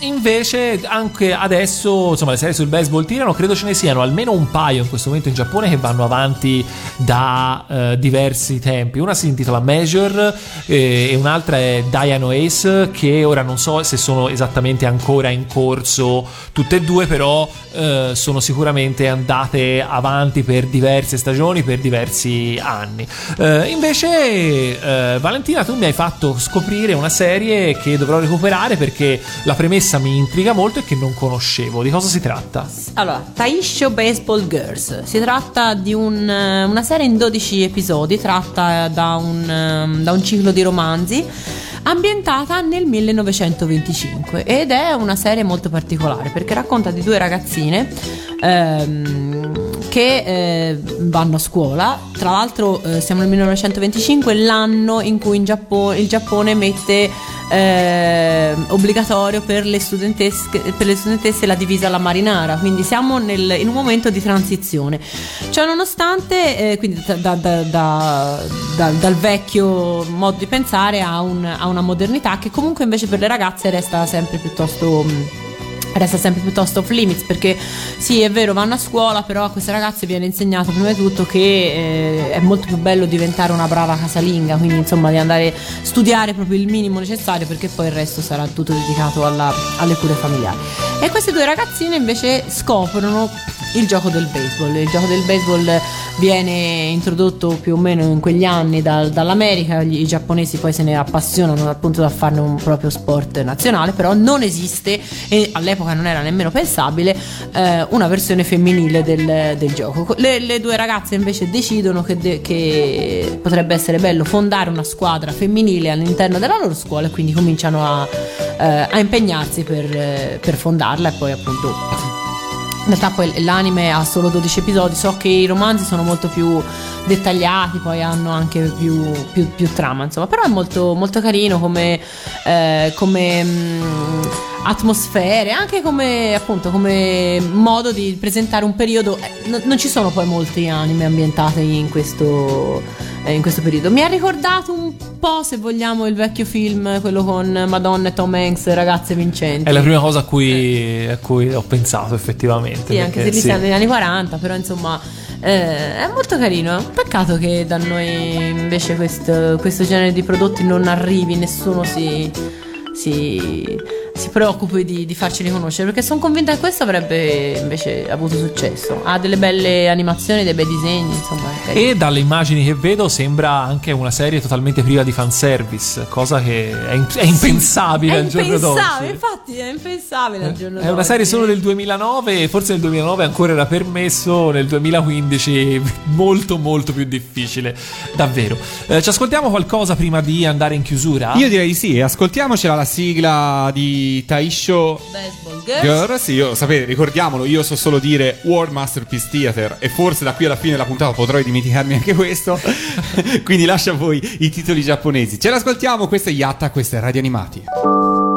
Invece anche adesso, insomma, le serie sul baseball tirano, credo ce ne siano almeno un paio in questo momento in Giappone che vanno avanti da diversi tempi. Una si intitola Measure eh, e un'altra è Diano Ace che ora non so se sono esattamente ancora in corso tutte e due, però eh, sono sicuramente andate avanti per diverse stagioni, per diversi anni. Eh, invece eh, Valentina tu mi hai fatto scoprire una serie che dovrò recuperare perché la premessa mi intriga molto e che non conoscevo. Di cosa si tratta? Allora, Taisho Baseball Girls. Si tratta di un, eh, una serie in 12 episodi, tratta da un, ehm, da un ciclo di romanzi, ambientata nel 1925 ed è una serie molto particolare perché racconta di due ragazzine ehm, che eh, vanno a scuola. Tra l'altro eh, siamo nel 1925, l'anno in cui in Giappo- il Giappone mette eh, obbligatorio per le, per le studentesse la divisa alla marinara, quindi siamo nel- in un momento di transizione. Cioè nonostante, eh, quindi da- da- da- dal vecchio modo di pensare a, un- a una modernità che comunque invece per le ragazze resta sempre piuttosto... mh, Resta sempre piuttosto off limits perché sì è vero vanno a scuola però a queste ragazze viene insegnato prima di tutto che eh, è molto più bello diventare una brava casalinga quindi insomma di andare a studiare proprio il minimo necessario perché poi il resto sarà tutto dedicato alla- alle cure familiari. E queste due ragazzine invece scoprono il gioco del baseball. Il gioco del baseball viene introdotto più o meno in quegli anni dal- dall'America. Gli- i giapponesi poi se ne appassionano al punto da farne un proprio sport nazionale però non esiste e all'epoca non era nemmeno pensabile eh, una versione femminile del, del gioco. Le, le due ragazze invece decidono che, de- che potrebbe essere bello fondare una squadra femminile all'interno della loro scuola e quindi cominciano a, eh, a impegnarsi per, eh, per fondarla e poi appunto in realtà poi l'anime ha solo 12 episodi, so che i romanzi sono molto più dettagliati, poi hanno anche più, più- più trama, insomma, però è molto, molto carino come, eh, come mh, atmosfere, anche come appunto come modo di presentare un periodo. eh, non- non ci sono poi molti anime ambientati in questo, eh, in questo periodo. Mi ha ricordato un po', se vogliamo, il vecchio film, quello con Madonna e Tom Hanks, ragazze vincenti. È la prima cosa a cui, a cui ho pensato effettivamente. Sì, anche se perché lì sì. siamo negli anni 40, però insomma eh, è molto carino. Peccato che da noi invece questo, questo genere di prodotti non arrivi, nessuno si, si, si preoccupi di, di farci riconoscere perché sono convinta che questo avrebbe invece avuto successo. Ha delle belle animazioni, dei bei disegni, insomma. E dalle immagini che vedo sembra anche una serie totalmente priva di fanservice, cosa che è, in- è impensabile È al giorno d'oggi. impensabile, infatti è impensabile al giorno È una d'oggi. serie solo del 2009 e forse nel 2009 ancora era permesso, nel 2015 molto molto più difficile, davvero. Eh, ci ascoltiamo qualcosa prima di andare in chiusura? Io direi di sì, ascoltiamocela la sigla di Taisho Baseball Girls. Girls. Io, sapete, ricordiamolo, io so solo dire World Masterpiece Theater e forse da qui alla fine della puntata potrò dimenticarmi anche questo. Quindi lascia a voi i titoli giapponesi. Ce l'ascoltiamo, questo è Yatta, questo è Radio Animati.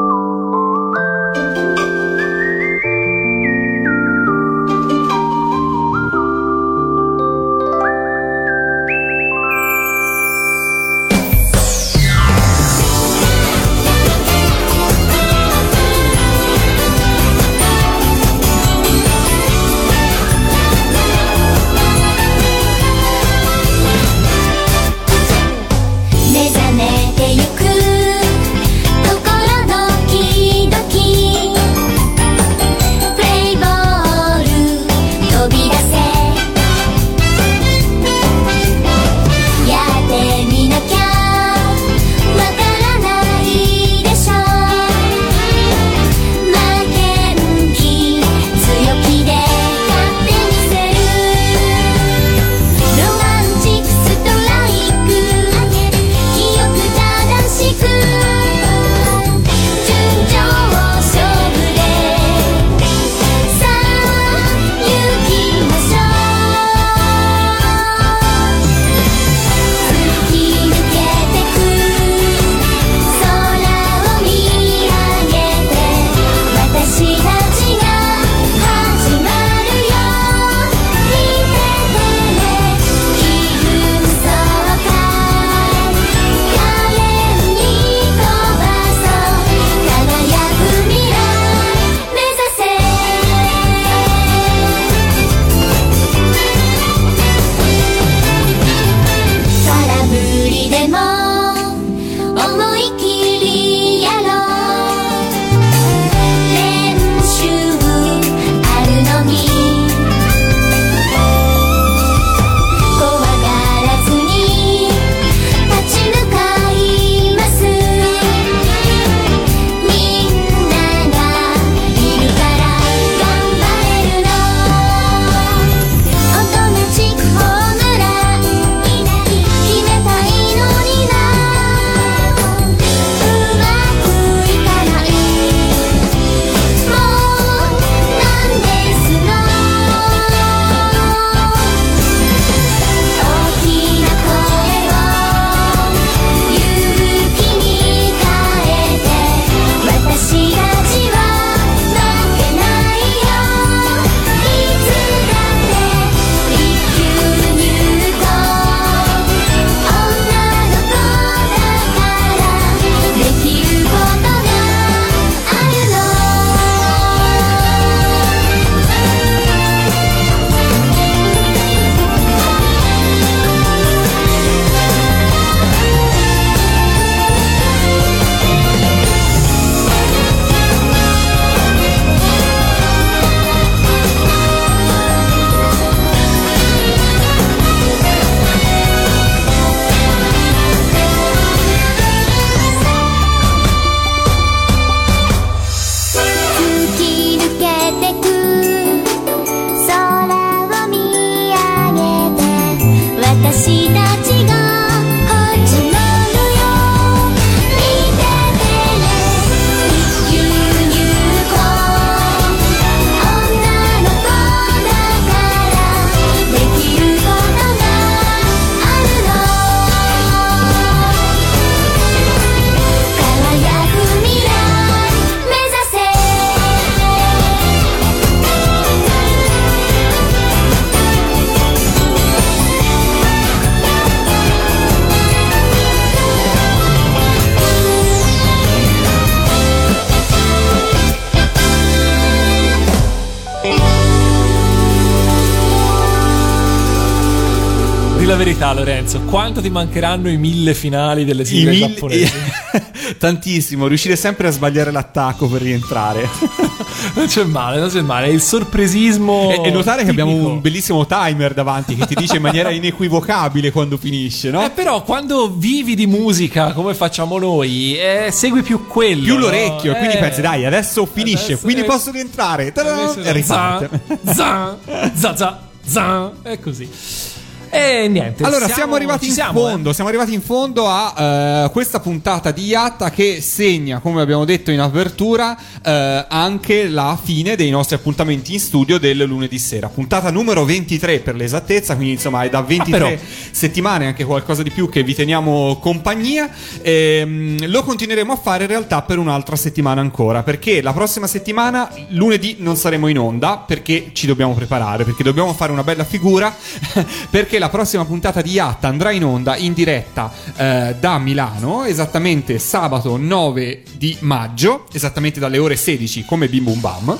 Verità, Lorenzo, quanto ti mancheranno i mille finali delle sigle mille- giapponesi? Tantissimo, riuscire sempre a sbagliare l'attacco per rientrare. non c'è male, non c'è male. È il sorpresismo. E, e notare che abbiamo tipico. un bellissimo timer davanti che ti dice in maniera inequivocabile quando finisce, no? Eh, però quando vivi di musica come facciamo noi, eh, segui più quello. Più no? l'orecchio, e quindi Eh, pensi, dai, adesso finisce, adesso quindi è- posso rientrare. Ta-da! E riparte. Zan, zan, za, za, zan, è così. E niente. Allora, siamo, arrivati ci in siamo, eh. fondo. Siamo arrivati in fondo a eh, questa puntata di Yatta che segna, come abbiamo detto in apertura, eh, anche la fine dei nostri appuntamenti in studio del lunedì sera. Puntata numero 23 per l'esattezza, quindi insomma è da 23 Ah, settimane, anche qualcosa di più che vi teniamo compagnia. Ehm, lo continueremo a fare in realtà per un'altra settimana ancora, perché la prossima settimana, lunedì, non saremo in onda, perché ci dobbiamo preparare, perché dobbiamo fare una bella figura, perché la prossima puntata di Yatta andrà in onda in diretta eh, da Milano, esattamente sabato 9 di maggio, esattamente dalle ore 16 come Bim Bum Bam.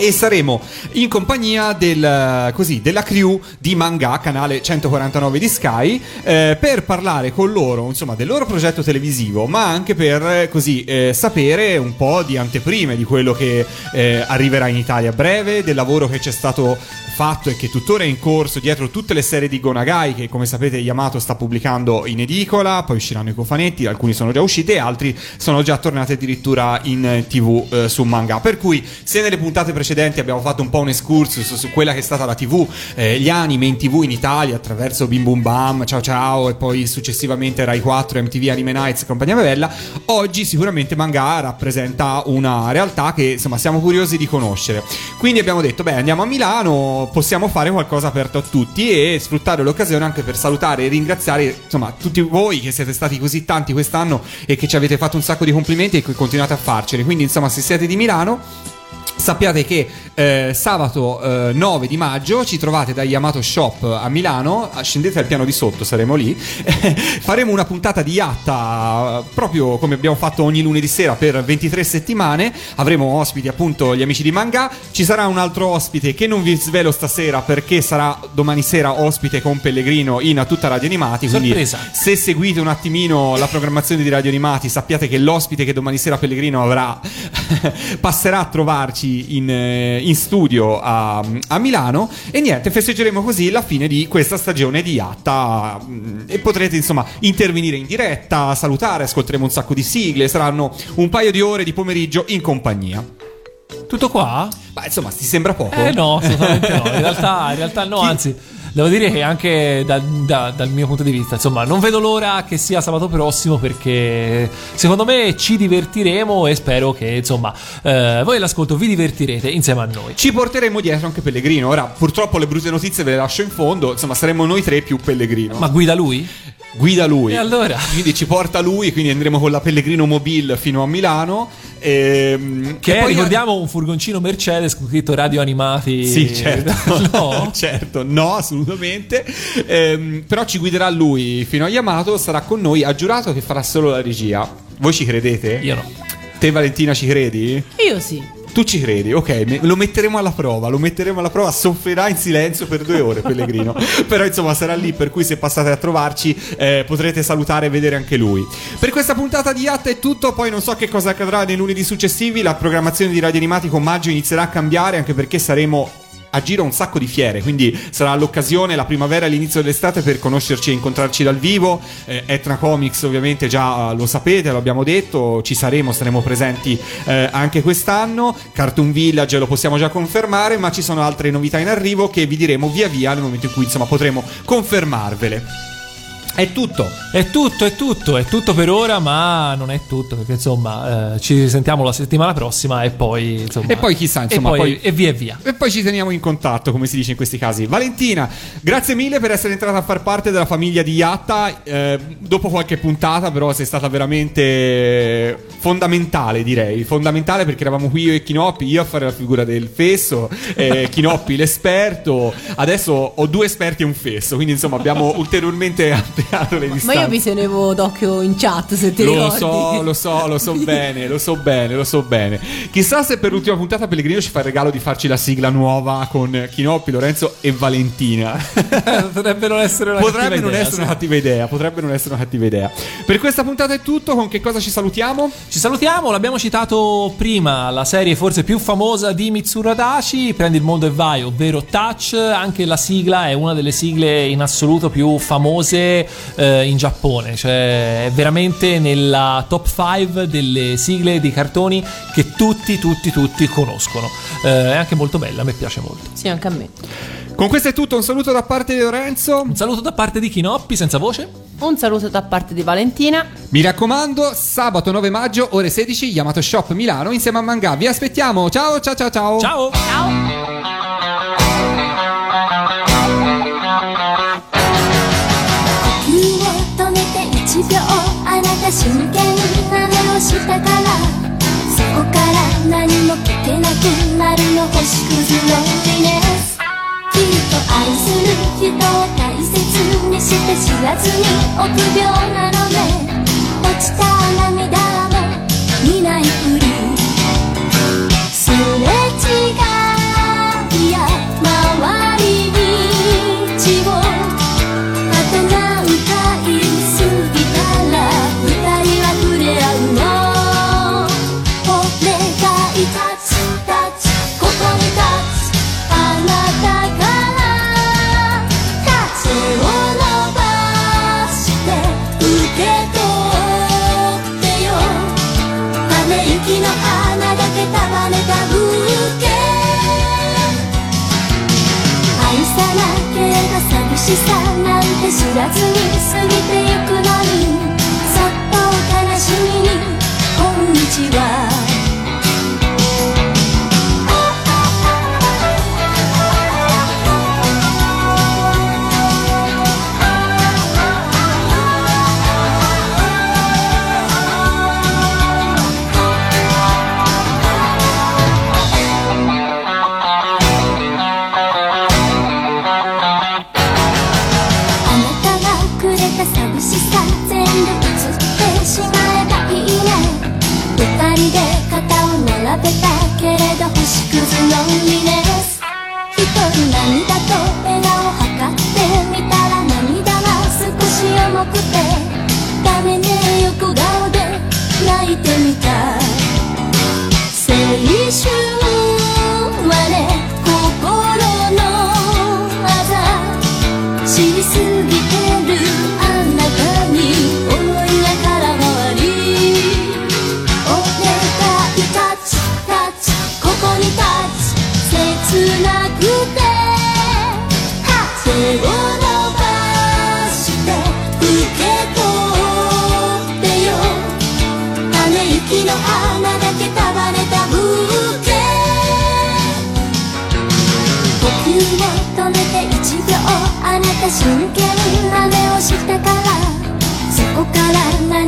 E saremo in compagnia del, così, della crew di Manga, canale 149 di Sky, eh, per parlare con loro insomma, del loro progetto televisivo, ma anche per eh, così, eh, sapere un po' di anteprime di quello che eh, arriverà in Italia a breve, del lavoro che c'è stato fatto e che tuttora è in corso dietro tutte le serie di Gonagai che come sapete Yamato sta pubblicando in edicola, poi usciranno i cofanetti, alcuni sono già usciti e altri sono già tornati addirittura in eh, tv eh, su manga. Per cui se nelle puntate precedenti abbiamo fatto un po' un excursus su quella che è stata la tv, eh, gli anime in tv in Italia attraverso Bim Bum Bam, Ciao Ciao e poi successivamente Rai 4, MTV Anime Nights e compagnia bella, oggi sicuramente manga rappresenta una realtà che insomma siamo curiosi di conoscere. Quindi abbiamo detto, beh, andiamo a Milano, possiamo fare qualcosa aperto a tutti e sfruttare l'occasione anche per salutare e ringraziare, insomma, tutti voi che siete stati così tanti quest'anno e che ci avete fatto un sacco di complimenti e che continuate a farceli. Quindi, insomma, se siete di Milano, Sappiate che eh, sabato eh, 9 di maggio ci trovate da Yamato Shop a Milano, scendete al piano di sotto, saremo lì. Faremo una puntata di Yatta proprio come abbiamo fatto ogni lunedì sera per 23 settimane. Avremo ospiti appunto gli amici di Manga. Ci sarà un altro ospite che non vi svelo stasera perché sarà domani sera ospite con Pellegrino in A tutta Radio Animati. Quindi Sorpresa. se seguite un attimino la programmazione di Radio Animati, sappiate che l'ospite che domani sera Pellegrino avrà passerà a trovarci in, eh, in studio a, a Milano. E niente, festeggeremo così la fine di questa stagione di Yatta. mm, E potrete insomma intervenire in diretta, salutare, ascolteremo un sacco di sigle. Saranno un paio di ore di pomeriggio in compagnia. Tutto qua? Ma insomma, ti sembra poco? Eh no, assolutamente no. In realtà, in realtà no, Chi- anzi, devo dire che anche da- da- dal mio punto di vista, insomma, non vedo l'ora che sia sabato prossimo perché secondo me ci divertiremo e spero che, insomma, eh, voi all'ascolto vi divertirete insieme a noi. Ci porteremo dietro anche Pellegrino. Ora, purtroppo le brutte notizie ve le lascio in fondo. Insomma, saremo noi tre più Pellegrino. Ma guida lui? Guida lui. E allora? Quindi ci porta lui, quindi andremo con la Pellegrino Mobile fino a Milano. ehm, Che e è, poi- ricordiamo, un furgoncino Mercedes con scritto radio animati. Sì, certo. no? certo, no, assolutamente. Ehm, però ci guiderà lui fino a Yamato, sarà con noi. Ha giurato che farà solo la regia. Voi ci credete? Io no. Te Valentina ci credi? Io sì. Tu ci credi, ok, lo metteremo alla prova, lo metteremo alla prova, soffrirà in silenzio per due ore Pellegrino, però insomma sarà lì per cui se passate a trovarci eh, potrete salutare e vedere anche lui. Per questa puntata di Yatta è tutto, poi non so che cosa accadrà nei lunedì successivi, la programmazione di Radio Animati con maggio inizierà a cambiare anche perché saremo a giro un sacco di fiere, quindi sarà l'occasione, la primavera e l'inizio dell'estate per conoscerci e incontrarci dal vivo. Eh, Etna Comics ovviamente già eh, lo sapete, lo abbiamo detto, ci saremo, saremo presenti eh, anche quest'anno. Cartoon Village lo possiamo già confermare, ma ci sono altre novità in arrivo che vi diremo via via nel momento in cui insomma potremo confermarvele. È tutto. È tutto, è tutto, è tutto per ora, ma non è tutto, perché insomma eh, ci risentiamo la settimana prossima e poi insomma... E poi chissà, insomma, e, poi- poi- e via e via. E poi ci teniamo in contatto, come si dice in questi casi. Valentina, grazie mille per essere entrata a far parte della famiglia di Yatta. Eh, dopo qualche puntata, però, sei stata veramente fondamentale, direi. Fondamentale perché eravamo qui io e Chinoppi, io a fare la figura del fesso, eh, Chinoppi l'esperto. Adesso ho due esperti e un fesso, quindi insomma abbiamo ulteriormente allargato le Ma io vi tenevo d'occhio in chat se ti Lo ricordi. so, lo so, lo so bene, lo so bene, lo so bene. Chissà se per l'ultima puntata Pellegrino ci fa il regalo di farci la sigla nuova con Chinoppi, Lorenzo e Valentina. Potrebbe non essere una potrebbe cattiva non idea, essere sì. una cattiva idea, potrebbe non essere una cattiva idea. Per questa puntata è tutto, con che cosa ci salutiamo? Ci salutiamo, l'abbiamo citato prima, la serie forse più famosa di Mitsuru Adachi, Prendi il mondo e vai, ovvero Touch, anche la sigla è una delle sigle in assoluto più famose eh, in Giappone, cioè è veramente nella top 5 delle sigle di cartoni che tutti, tutti, tutti conoscono. Eh, è anche molto bella, a me piace molto. Sì, anche a me. Con questo è tutto, un saluto da parte di Lorenzo. Un saluto da parte di Kinoppi, senza voce. Un saluto da parte di Valentina. Mi raccomando, sabato 9 maggio, ore 16, Yamato Shop Milano insieme a Manga. Vi aspettiamo. Ciao, ciao, ciao, ciao. Ciao! 呼真剣な目をしたからそこから何も聞けなくなるの星屑のリネスきっと愛する人を大切にして知らずに臆病なのね落ちた涙も見ないふり。すれしさなんて知らずに過ぎてゆくのにそっと悲しみにこんにちは。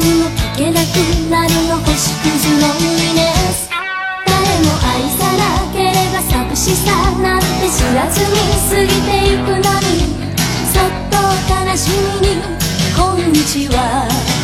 何も聞けなくなるの星屑のリネス誰も愛さなければ寂しさなんて知らずに過ぎてゆくのにそっと悲しみにこんにちは。